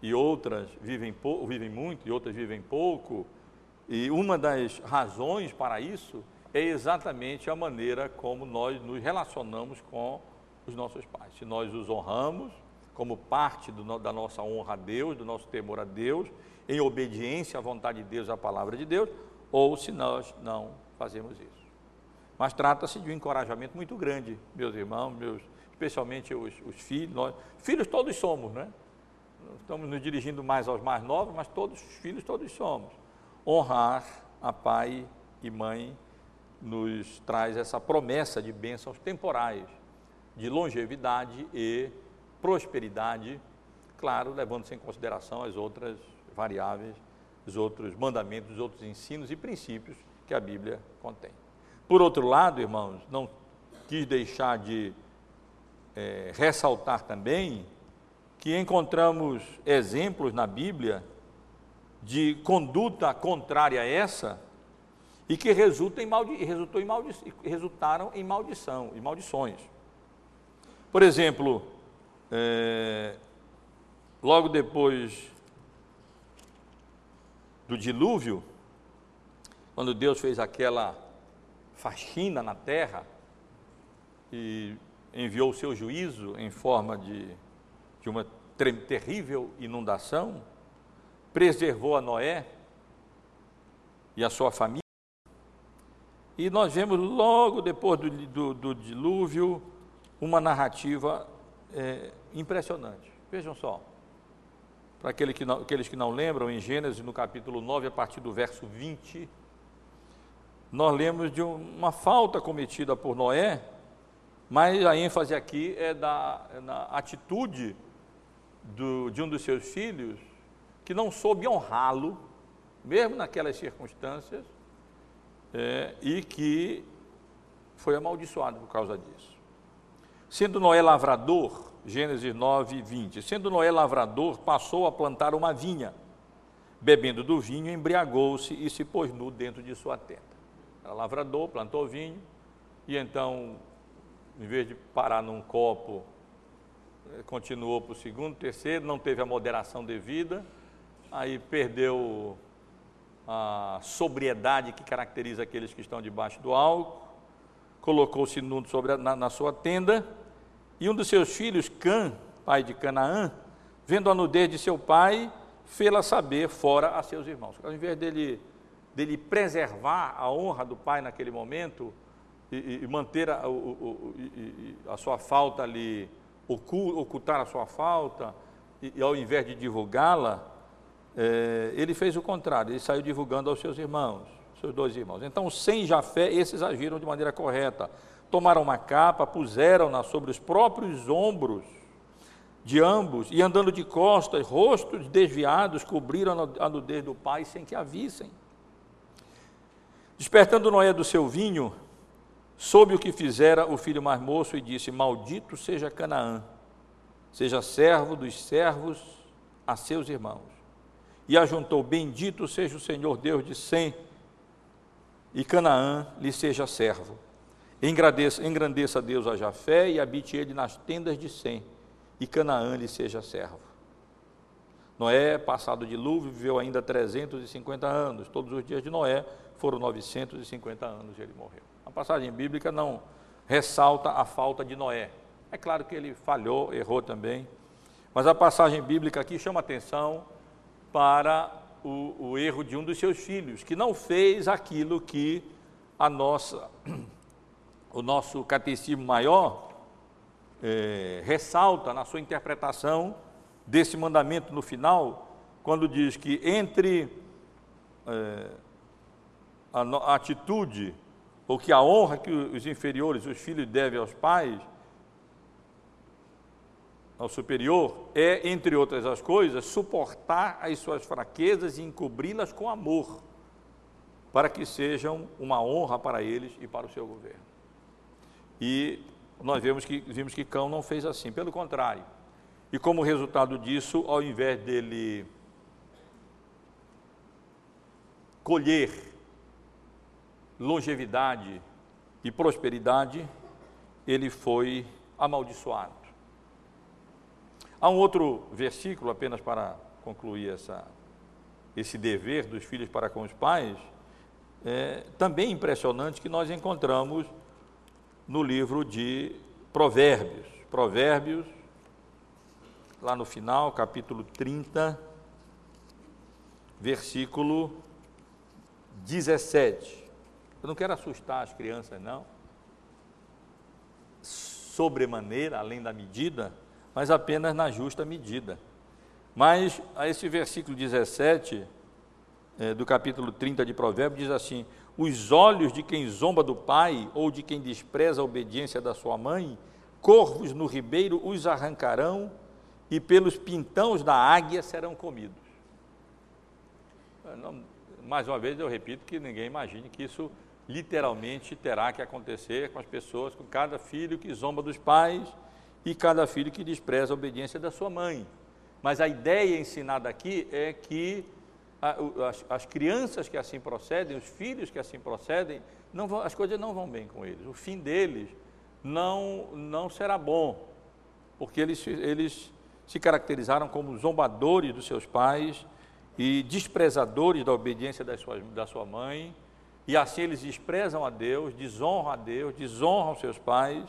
e outras vivem, vivem muito e outras vivem pouco. E uma das razões para isso exatamente a maneira como nós nos relacionamos com os nossos pais. Se nós os honramos como parte do, da nossa honra a Deus, do nosso temor a Deus, em obediência à vontade de Deus, à palavra de Deus, ou se nós não fazemos isso. Mas trata-se de um encorajamento muito grande, meus irmãos, meus, especialmente os, os filhos. Nós, filhos todos somos, né? Estamos nos dirigindo mais aos mais novos, mas todos, filhos todos somos. Honrar a pai e mãe nos traz essa promessa de bênçãos temporais, de longevidade e prosperidade, claro, levando-se em consideração as outras variáveis, os outros mandamentos, os outros ensinos e princípios que a Bíblia contém. Por outro lado, irmãos, não quis deixar de é, ressaltar também que encontramos exemplos na Bíblia de conduta contrária a essa e que resulta em maldi resultou em maldi resultaram em maldição e maldições. Por exemplo, é, logo depois do dilúvio, quando Deus fez aquela faxina na terra e enviou o seu juízo em forma de, de uma terrível inundação, preservou a Noé e a sua família. E nós vemos logo depois do, do, do dilúvio uma narrativa é, impressionante. Vejam só. Para aquele que não, aqueles que não lembram, em Gênesis, no capítulo 9, a partir do verso 20, nós lemos de uma falta cometida por Noé, mas a ênfase aqui é, da, é na atitude do, de um dos seus filhos, que não soube honrá-lo, mesmo naquelas circunstâncias, é, e que foi amaldiçoado por causa disso. Sendo Noé lavrador, Gênesis 9, 20, sendo Noé lavrador, passou a plantar uma vinha, bebendo do vinho, embriagou-se e se pôs nu dentro de sua tenda. Era lavrador, plantou vinho, e então, em vez de parar num copo, eh, continuou para o segundo, terceiro, não teve a moderação devida, aí perdeu a sobriedade que caracteriza aqueles que estão debaixo do álcool, colocou-se nu sobre na, na sua tenda, e um dos seus filhos, Cã, pai de Canaã, vendo a nudez de seu pai, fê-la saber fora a seus irmãos. Ao invés dele, dele preservar a honra do pai naquele momento e, e manter a, o, o, a, sua falta ali, ocultar a sua falta, e, e ao invés de divulgá-la, é, ele fez o contrário, ele saiu divulgando aos seus irmãos, seus dois irmãos. Então, sem Jafé, esses agiram de maneira correta. Tomaram uma capa, puseram-na sobre os próprios ombros de ambos, e andando de costas, rostos desviados, cobriram a nudez do pai sem que a vissem. Despertando Noé do seu vinho, soube o que fizera o filho mais moço e disse: Maldito seja Canaã, seja servo dos servos a seus irmãos e ajuntou: Bendito seja o Senhor Deus de Sem, e Canaã lhe seja servo. Engrandeça, engrandeça Deus a Jafé e habite ele nas tendas de Sem, e Canaã lhe seja servo. Noé, passado de dilúvio, viveu ainda 350 anos. Todos os dias de Noé foram 950 anos e ele morreu. A passagem bíblica não ressalta a falta de Noé. É claro que ele falhou, errou também, mas a passagem bíblica aqui chama atenção para o, o, erro de um dos seus filhos, que não fez aquilo que a nossa, o nosso catecismo maior é, ressalta na sua interpretação desse mandamento no final, quando diz que entre é, a, a atitude, ou que a honra que os inferiores, os filhos devem aos pais, ao superior é, entre outras as coisas, suportar as suas fraquezas e encobri-las com amor, para que sejam uma honra para eles e para o seu governo. E nós vemos que, vimos que Cão não fez assim, pelo contrário. E como resultado disso, ao invés dele colher longevidade e prosperidade, ele foi amaldiçoado. Há um outro versículo, apenas para concluir essa, esse dever dos filhos para com os pais, é, também impressionante, que nós encontramos no livro de Provérbios. Provérbios, lá no final, capítulo 30, versículo 17. Eu não quero assustar as crianças, não, sobremaneira, além da medida, mas apenas na justa medida. Mas a esse versículo 17 é, do capítulo 30 de Provérbios diz assim: Os olhos de quem zomba do pai ou de quem despreza a obediência da sua mãe, corvos no ribeiro os arrancarão e pelos pintãos da águia serão comidos. Mais uma vez eu repito que ninguém imagine que isso literalmente terá que acontecer com as pessoas, com cada filho que zomba dos pais e cada filho que despreza a obediência da sua mãe. Mas a ideia ensinada aqui é que as, as crianças que assim procedem, os filhos que assim procedem, vão, as coisas não vão bem com eles. O fim deles não, não será bom, porque eles, eles se caracterizaram como zombadores dos seus pais e desprezadores da obediência da sua, da sua mãe, e assim eles desprezam a Deus, desonram a Deus, desonram seus pais,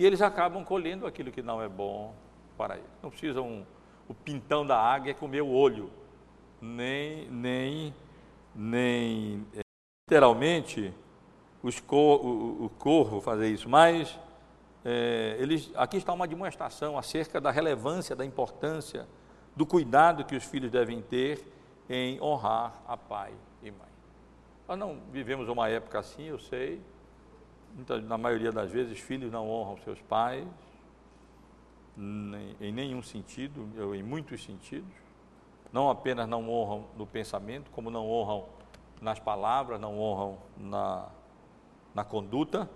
e eles acabam colhendo aquilo que não é bom para eles. Não precisam o pintão da águia comer o olho, nem, nem, nem é, literalmente cor, o, o, corvo fazer isso, mas é, eles, aqui está uma demonstração acerca da relevância, da importância, do cuidado que os filhos devem ter em honrar a pai e mãe. Nós não vivemos uma época assim, eu sei, na maioria das vezes, filhos não honram seus pais, em nenhum sentido, ou em muitos sentidos. Não apenas não honram no pensamento, como não honram nas palavras, não honram na, na conduta,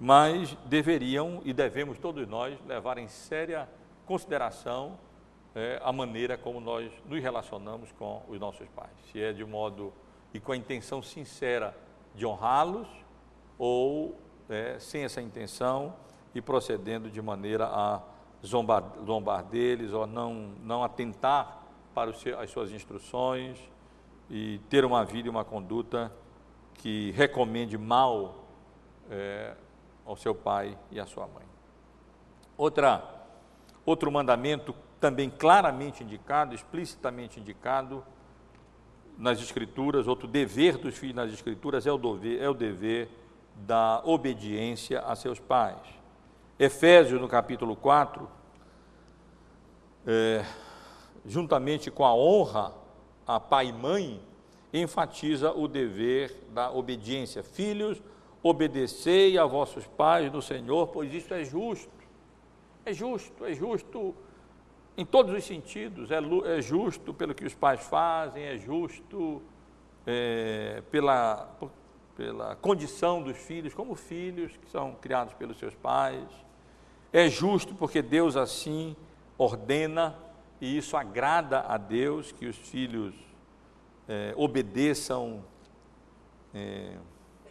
mas deveriam e devemos todos nós levar em séria consideração é, a maneira como nós nos relacionamos com os nossos pais. Se é de modo e com a intenção sincera de honrá-los ou é, sem essa intenção e procedendo de maneira a zombar, zombar deles ou não, não atentar para os, as suas instruções e ter uma vida e uma conduta que recomende mal é, ao seu pai e à sua mãe. Outra, outro mandamento também claramente indicado, explicitamente indicado nas Escrituras, outro dever dos filhos nas Escrituras é o dever, é o dever da obediência a seus pais. Efésios, no capítulo 4, é, juntamente com a honra a pai e mãe, enfatiza o dever da obediência. Filhos, obedecei a vossos pais no Senhor, pois isso é justo. É justo, é justo em todos os sentidos. É, é justo pelo que os pais fazem, é justo é, pela, pela condição dos filhos, como filhos que são criados pelos seus pais. É justo porque Deus assim ordena e isso agrada a Deus que os filhos é, obedeçam é,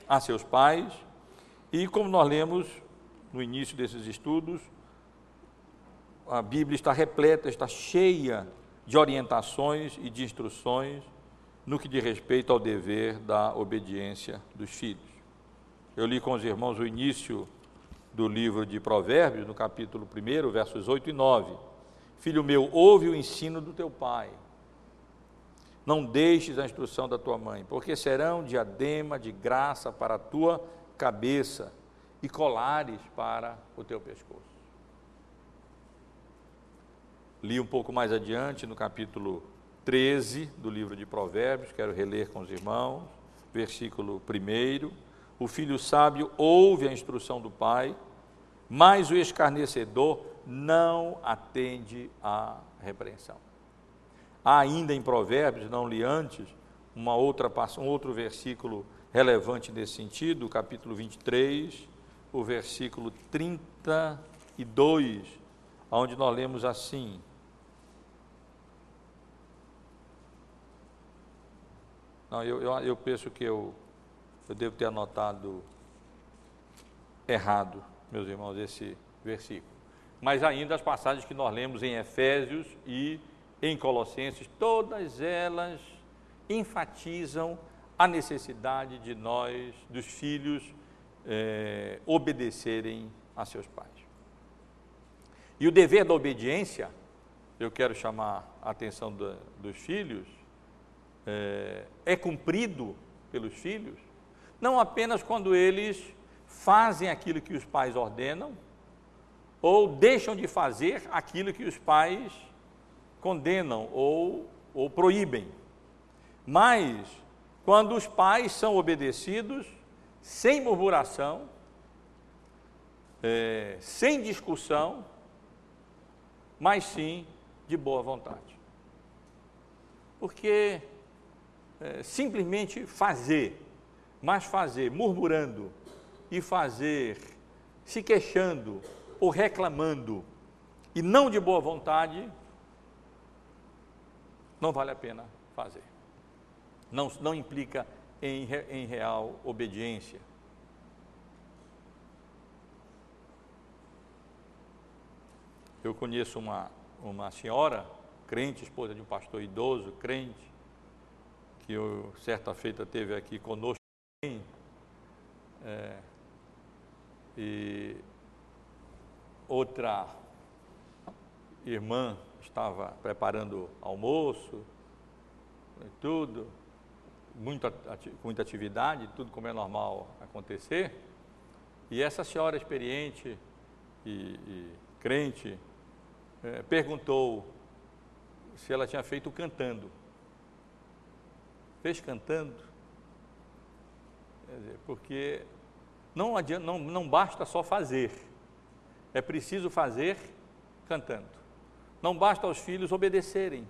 a seus pais. E como nós lemos no início desses estudos, a Bíblia está repleta, está cheia de orientações e de instruções no que diz respeito ao dever da obediência dos filhos. Eu li com os irmãos o início do livro de Provérbios, no capítulo 1, versos 8 e 9. Filho meu, ouve o ensino do teu pai. Não deixes a instrução da tua mãe, porque serão diadema de graça para a tua cabeça e colares para o teu pescoço. Li um pouco mais adiante, no capítulo 13 do livro de Provérbios, quero reler com os irmãos, versículo 1. O filho sábio ouve a instrução do pai, mas o escarnecedor não atende à repreensão. Há ainda em Provérbios, não li antes, uma outra, um outro versículo relevante nesse sentido, capítulo 23, o versículo 32, onde nós lemos assim: Não, eu, eu, eu penso que eu, eu devo ter anotado errado, meus irmãos, esse versículo. Mas ainda as passagens que nós lemos em Efésios e em Colossenses, todas elas enfatizam a necessidade de nós, dos filhos, é, obedecerem a seus pais. E o dever da obediência, eu quero chamar a atenção dos filhos, é, é cumprido pelos filhos não apenas quando eles fazem aquilo que os pais ordenam, ou deixam de fazer aquilo que os pais condenam ou, ou proíbem, mas quando os pais são obedecidos sem murmuração, é, sem discussão, mas sim de boa vontade. Porque é, simplesmente fazer, mas fazer murmurando e fazer se queixando ou reclamando e não de boa vontade, não vale a pena fazer. Não, não implica em, em real obediência. Eu conheço uma, uma senhora, crente, esposa de um pastor idoso, crente, que eu, certa feita teve aqui conosco. É, e outra irmã estava preparando almoço, e tudo, com muita atividade, tudo como é normal acontecer. E essa senhora experiente e, e crente é, perguntou se ela tinha feito cantando. Cantando? Dizer, porque não, adianta, não, não basta só fazer, é preciso fazer cantando. Não basta aos filhos obedecerem,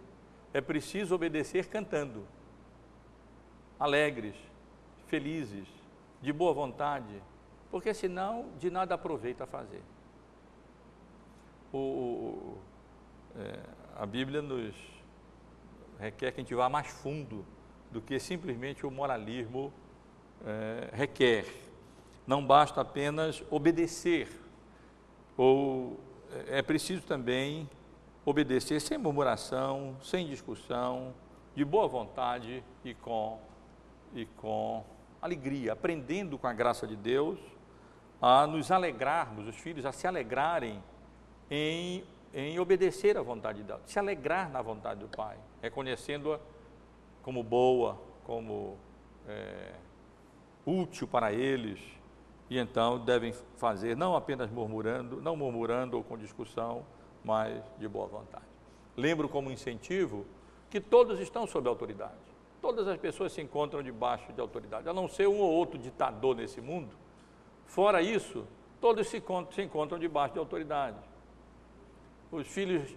é preciso obedecer cantando. Alegres, felizes, de boa vontade, porque senão de nada aproveita fazer. O, o é, a Bíblia nos requer que a gente vá mais fundo do que simplesmente o moralismo é, requer. Não basta apenas obedecer, ou é, é preciso também obedecer sem murmuração, sem discussão, de boa vontade e com, e com alegria, aprendendo com a graça de Deus a nos alegrarmos, os filhos a se alegrarem em, em obedecer à vontade de Deus, se alegrar na vontade do Pai, reconhecendo-a como boa, como é, útil para eles, e então devem fazer não apenas murmurando, não murmurando ou com discussão, mas de boa vontade. Lembro como incentivo que todos estão sob autoridade. Todas as pessoas se encontram debaixo de autoridade, a não ser um ou outro ditador nesse mundo. Fora isso, todos se encontram, se encontram debaixo de autoridade. Os filhos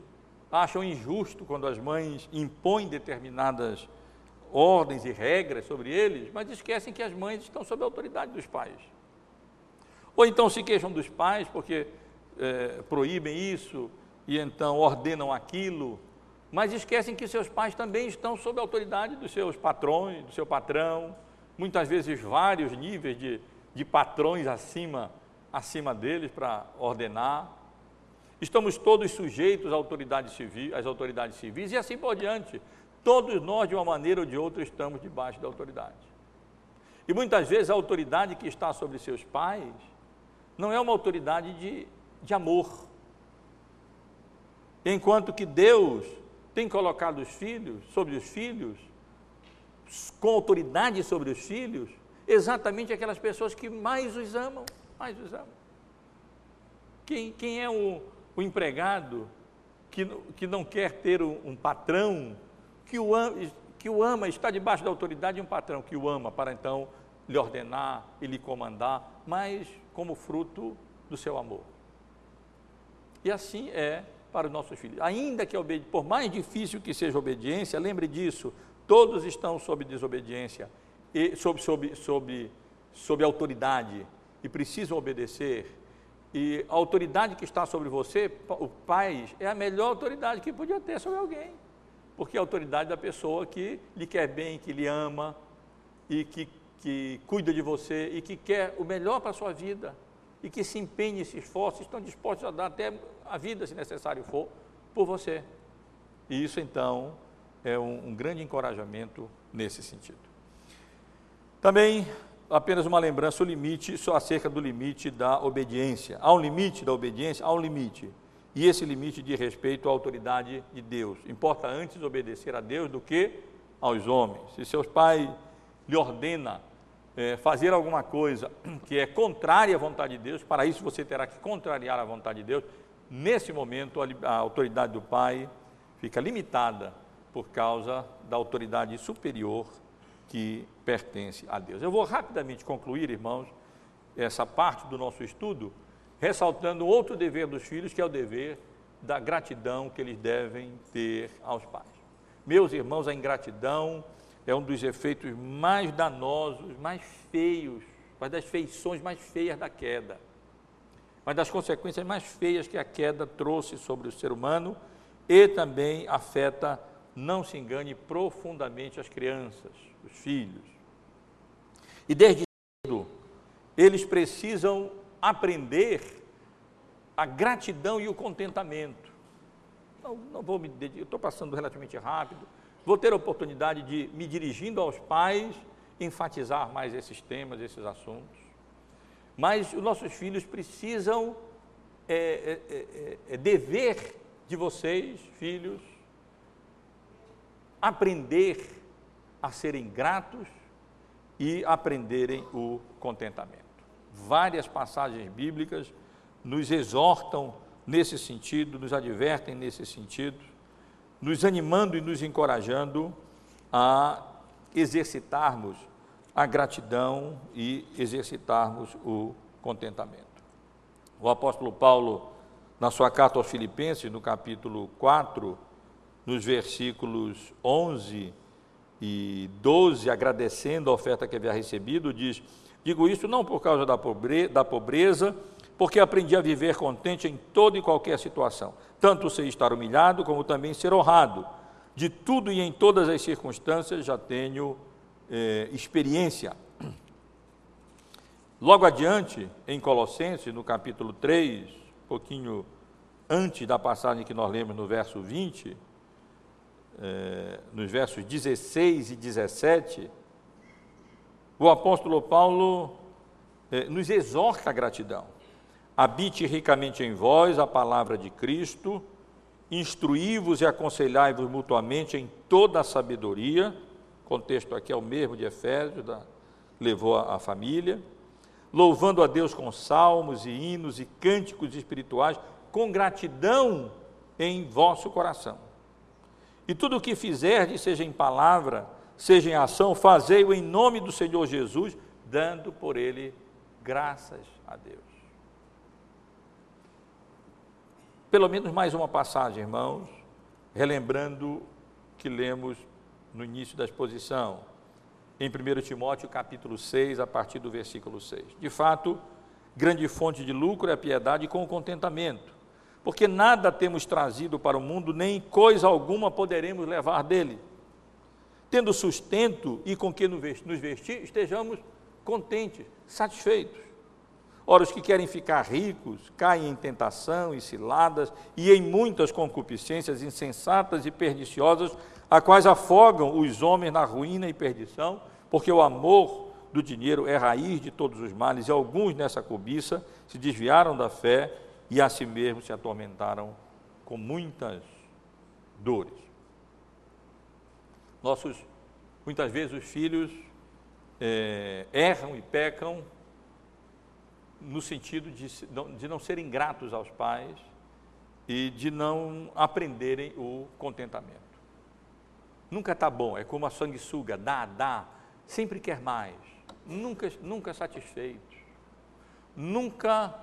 acham injusto quando as mães impõem determinadas ordens e regras sobre eles, mas esquecem que as mães estão sob a autoridade dos pais. Ou então se queixam dos pais porque é, proíbem isso, e então ordenam aquilo, mas esquecem que seus pais também estão sob a autoridade dos seus patrões, do seu patrão, muitas vezes vários níveis de, de patrões acima, acima deles para ordenar. Estamos todos sujeitos às autoridades, civis, às autoridades civis e assim por diante. Todos nós, de uma maneira ou de outra, estamos debaixo da autoridade. E muitas vezes a autoridade que está sobre seus pais não é uma autoridade de, de amor, Enquanto que Deus tem colocado os filhos, sobre os filhos, com autoridade sobre os filhos, exatamente aquelas pessoas que mais os amam, mais os amam. Quem, quem é o, o empregado que, que não quer ter um, um patrão que o, que o ama, está debaixo da autoridade de um patrão que o ama, para então lhe ordenar e lhe comandar, mas como fruto do seu amor. E assim é para os nossos filhos. Ainda que, por mais difícil que seja a obediência, lembre disso, todos estão sob desobediência, e sob, sob, sob, sob autoridade, e precisam obedecer. E a autoridade que está sobre você, o pai, é a melhor autoridade que podia ter sobre alguém. Porque é a autoridade da pessoa que lhe quer bem, que lhe ama, e que, que cuida de você, e que quer o melhor para a sua vida e que se empenhem e se esforcem, estão dispostos a dar até a vida, se necessário for, por você. E isso, então, é um, um grande encorajamento nesse sentido. Também, apenas uma lembrança, o limite, só acerca do limite da obediência. Há um limite da obediência? Há um limite. E esse limite de respeito à autoridade de Deus. Importa antes obedecer a Deus do que aos homens. Se seus pais lhe ordena é, fazer alguma coisa que é contrária à vontade de Deus, para isso você terá que contrariar a vontade de Deus. Nesse momento, a, a autoridade do pai fica limitada por causa da autoridade superior que pertence a Deus. Eu vou rapidamente concluir, irmãos, essa parte do nosso estudo, ressaltando outro dever dos filhos, que é o dever da gratidão que eles devem ter aos pais. Meus irmãos, a ingratidão é um dos efeitos mais danosos, mais feios, uma das feições mais feias da queda. Uma das consequências mais feias que a queda trouxe sobre o ser humano e também afeta, não se engane, profundamente as crianças, os filhos. E desde cedo, eles precisam aprender a gratidão e o contentamento. Não, não vou me dedicar, estou passando relativamente rápido. Vou ter a oportunidade de, me dirigindo aos pais, enfatizar mais esses temas, esses assuntos. Mas os nossos filhos precisam, é, é, é, é, é dever de vocês, filhos, aprender a serem gratos e aprenderem o contentamento. Várias passagens bíblicas nos exortam nesse sentido, nos advertem nesse sentido, nos animando e nos encorajando a exercitarmos a gratidão e exercitarmos o contentamento. O apóstolo Paulo, na sua carta aos Filipenses, no capítulo 4, nos versículos 11 e 12, agradecendo a oferta que havia recebido, diz: Digo isso não por causa da pobreza porque aprendi a viver contente em toda e qualquer situação, tanto sei estar humilhado como também ser honrado. De tudo e em todas as circunstâncias já tenho eh, experiência. Logo adiante, em Colossenses, no capítulo 3, um pouquinho antes da passagem que nós lemos no verso 20, eh, nos versos 16 e 17, o apóstolo Paulo eh, nos exorta a gratidão. Habite ricamente em vós a palavra de Cristo, instruí-vos e aconselhai-vos mutuamente em toda a sabedoria, contexto aqui é o mesmo de Efésios, da, levou a, a família, louvando a Deus com salmos e hinos e cânticos espirituais, com gratidão em vosso coração. E tudo o que fizerdes, seja em palavra, seja em ação, fazei-o em nome do Senhor Jesus, dando por ele graças a Deus. Pelo menos mais uma passagem, irmãos, relembrando que lemos no início da exposição, em 1 Timóteo capítulo 6, a partir do versículo 6. De fato, grande fonte de lucro é a piedade com o contentamento, porque nada temos trazido para o mundo, nem coisa alguma poderemos levar dele. Tendo sustento e com que nos vestir, estejamos contentes, satisfeitos. Ora, os que querem ficar ricos caem em tentação e ciladas e em muitas concupiscências insensatas e perniciosas, a quais afogam os homens na ruína e perdição, porque o amor do dinheiro é raiz de todos os males, e alguns nessa cobiça se desviaram da fé e a si mesmos se atormentaram com muitas dores. Nossos, muitas vezes os filhos é, erram e pecam no sentido de, de não serem gratos aos pais e de não aprenderem o contentamento. Nunca está bom, é como a sanguessuga, dá, dá, sempre quer mais, nunca, nunca satisfeito, nunca,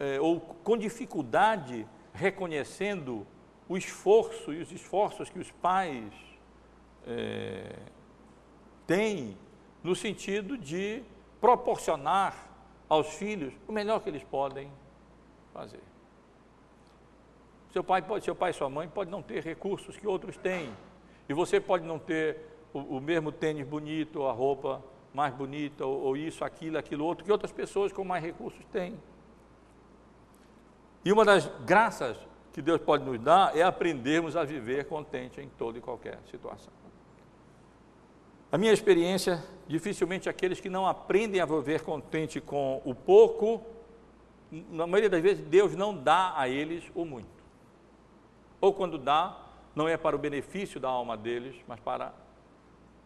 é, ou com dificuldade, reconhecendo o esforço e os esforços que os pais é, têm no sentido de proporcionar aos filhos o melhor que eles podem fazer. Seu pai, pode, seu pai e sua mãe podem não ter recursos que outros têm. E você pode não ter o, o mesmo tênis bonito, a roupa mais bonita, ou, ou isso, aquilo, aquilo outro, que outras pessoas com mais recursos têm. E uma das graças que Deus pode nos dar é aprendermos a viver contente em toda e qualquer situação. A minha experiência, dificilmente aqueles que não aprendem a viver contente com o pouco, na maioria das vezes Deus não dá a eles o muito. Ou quando dá, não é para o benefício da alma deles, mas para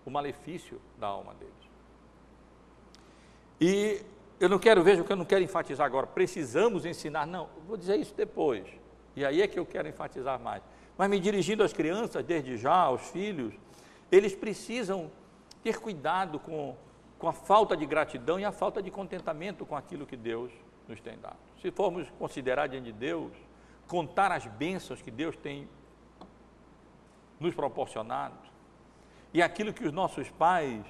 o malefício da alma deles. E eu não quero, veja o que eu não quero enfatizar agora, precisamos ensinar, não, vou dizer isso depois. E aí é que eu quero enfatizar mais. Mas me dirigindo às crianças, desde já, aos filhos, eles precisam ter cuidado com, com a falta de gratidão e a falta de contentamento com aquilo que Deus nos tem dado. Se formos considerar diante de Deus, contar as bênçãos que Deus tem nos proporcionado e aquilo que os nossos pais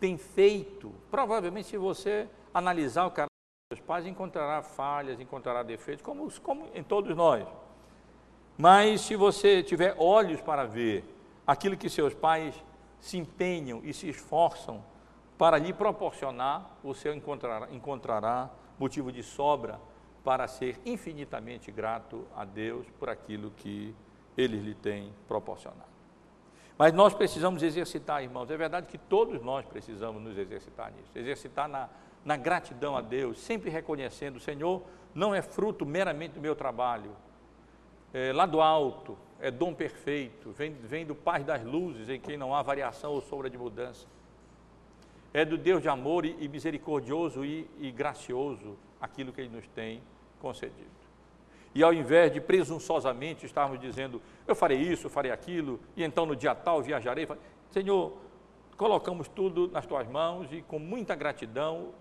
têm feito, provavelmente se você analisar o caráter dos seus pais, encontrará falhas, encontrará defeitos, como, como em todos nós. Mas se você tiver olhos para ver aquilo que seus pais se empenham e se esforçam para lhe proporcionar, você encontrará, encontrará motivo de sobra para ser infinitamente grato a Deus por aquilo que Ele lhe tem proporcionado. Mas nós precisamos exercitar, irmãos, é verdade que todos nós precisamos nos exercitar nisso, exercitar na, na gratidão a Deus, sempre reconhecendo, o Senhor não é fruto meramente do meu trabalho, é, lá do alto, é dom perfeito, vem, vem do Pai das luzes, em quem não há variação ou sombra de mudança. É do Deus de amor e, e misericordioso e, e gracioso aquilo que Ele nos tem concedido. E ao invés de presunçosamente estarmos dizendo, eu farei isso, eu farei aquilo, e então no dia tal viajarei, Senhor, colocamos tudo nas tuas mãos e com muita gratidão,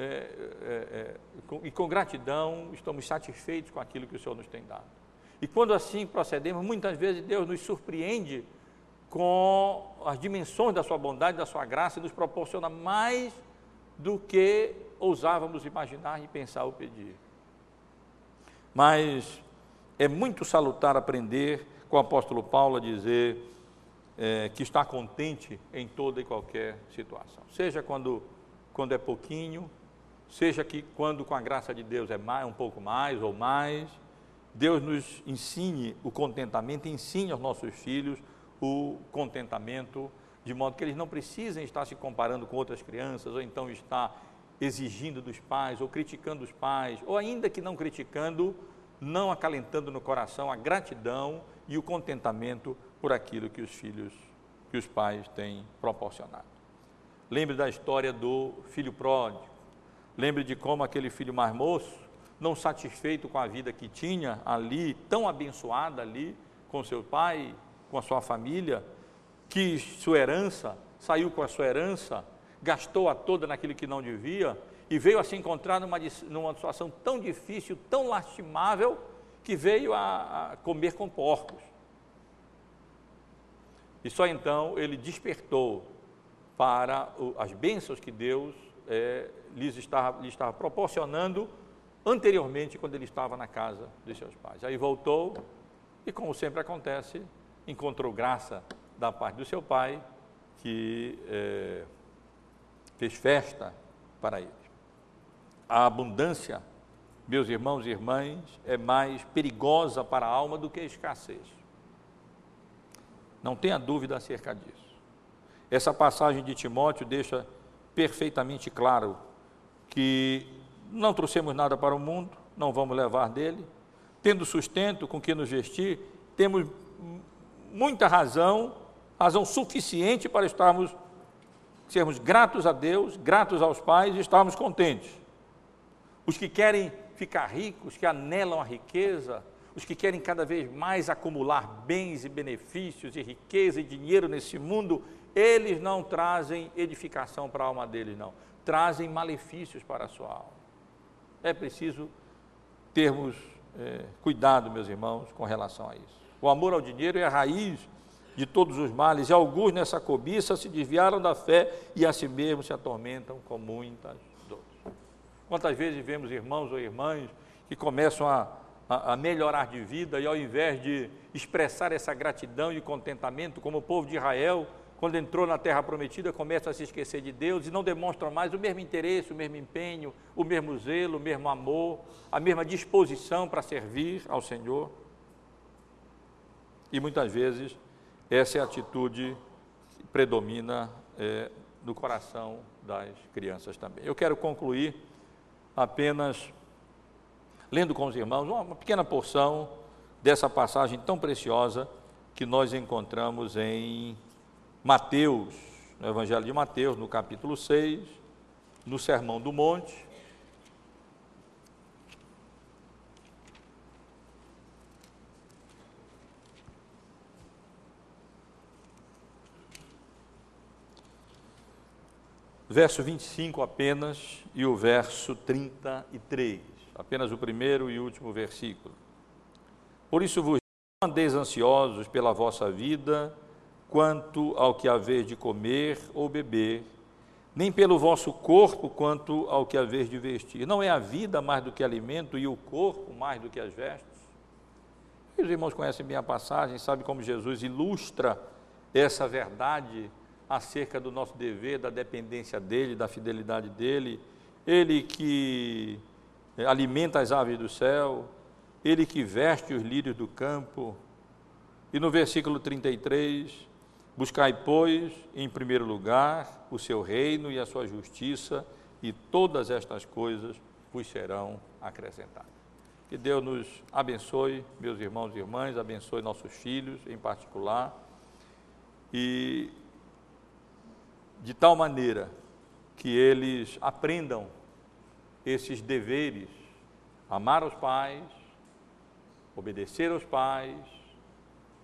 é, é, é, com, e com gratidão estamos satisfeitos com aquilo que o Senhor nos tem dado. E quando assim procedemos, muitas vezes Deus nos surpreende com as dimensões da sua bondade, da sua graça e nos proporciona mais do que ousávamos imaginar e pensar ou pedir. Mas é muito salutar aprender com o apóstolo Paulo a dizer é, que está contente em toda e qualquer situação. Seja quando, quando é pouquinho, seja que quando com a graça de Deus é mais, um pouco mais ou mais, Deus nos ensine o contentamento, ensine aos nossos filhos o contentamento, de modo que eles não precisem estar se comparando com outras crianças, ou então estar exigindo dos pais, ou criticando os pais, ou ainda que não criticando, não acalentando no coração a gratidão e o contentamento por aquilo que os filhos, que os pais têm proporcionado. Lembre da história do filho pródigo. Lembre de como aquele filho mais moço não satisfeito com a vida que tinha ali, tão abençoada ali, com seu pai, com a sua família, que sua herança, saiu com a sua herança, gastou a toda naquilo que não devia e veio a se encontrar numa, numa situação tão difícil, tão lastimável, que veio a, a comer com porcos. E só então ele despertou para as bênçãos que Deus é, lhes, estava, lhes estava proporcionando anteriormente quando ele estava na casa de seus pais. Aí voltou e, como sempre acontece, encontrou graça da parte do seu pai, que é, fez festa para ele. A abundância, meus irmãos e irmãs, é mais perigosa para a alma do que a escassez. Não tenha dúvida acerca disso. Essa passagem de Timóteo deixa perfeitamente claro que não trouxemos nada para o mundo, não vamos levar dele. Tendo sustento com que nos vestir, temos muita razão, razão suficiente para estarmos sermos gratos a Deus, gratos aos pais e estarmos contentes. Os que querem ficar ricos, que anelam a riqueza, os que querem cada vez mais acumular bens e benefícios e riqueza e dinheiro nesse mundo, eles não trazem edificação para a alma deles, não. Trazem malefícios para a sua alma. É preciso termos é, cuidado, meus irmãos, com relação a isso. O amor ao dinheiro é a raiz de todos os males, e alguns nessa cobiça se desviaram da fé e a si mesmos se atormentam com muitas dores. Quantas vezes vemos irmãos ou irmãs que começam a, a, a melhorar de vida e ao invés de expressar essa gratidão e contentamento, como o povo de Israel, quando entrou na terra prometida, começa a se esquecer de Deus e não demonstram mais o mesmo interesse, o mesmo empenho, o mesmo zelo, o mesmo amor, a mesma disposição para servir ao Senhor. E muitas vezes essa é a atitude que predomina é, no coração das crianças também. Eu quero concluir apenas lendo com os irmãos uma pequena porção dessa passagem tão preciosa que nós encontramos em Mateus, no Evangelho de Mateus, no capítulo 6, no Sermão do Monte, verso 25 apenas e o verso 33, apenas o primeiro e último versículo. Por isso vos andeis ansiosos pela vossa vida, quanto ao que haver de comer ou beber, nem pelo vosso corpo quanto ao que haver de vestir. Não é a vida mais do que alimento e o corpo mais do que as vestes? Os irmãos conhecem bem a passagem, sabem como Jesus ilustra essa verdade acerca do nosso dever, da dependência dele, da fidelidade dele. Ele que alimenta as aves do céu, ele que veste os lírios do campo. E no versículo 33, buscai, pois, em primeiro lugar o seu reino e a sua justiça, e todas estas coisas vos serão acrescentadas. Que Deus nos abençoe, meus irmãos e irmãs, abençoe nossos filhos em particular. E de tal maneira que eles aprendam esses deveres, amar os pais, obedecer aos pais,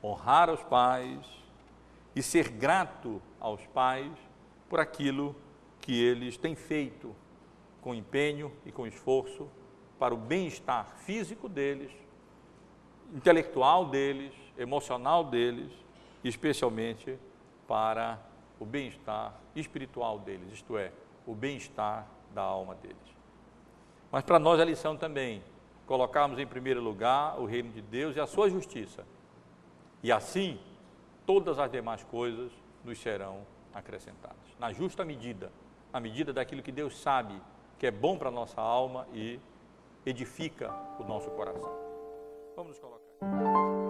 honrar os pais e ser grato aos pais por aquilo que eles têm feito com empenho e com esforço para o bem-estar físico deles, intelectual deles, emocional deles, especialmente para o bem-estar espiritual deles, isto é, o bem-estar da alma deles. Mas para nós a lição também, colocarmos em primeiro lugar o reino de Deus e a sua justiça. E assim, todas as demais coisas nos serão acrescentadas, na justa medida, na medida daquilo que Deus sabe que é bom para a nossa alma e edifica o nosso coração. Vamos nos colocar.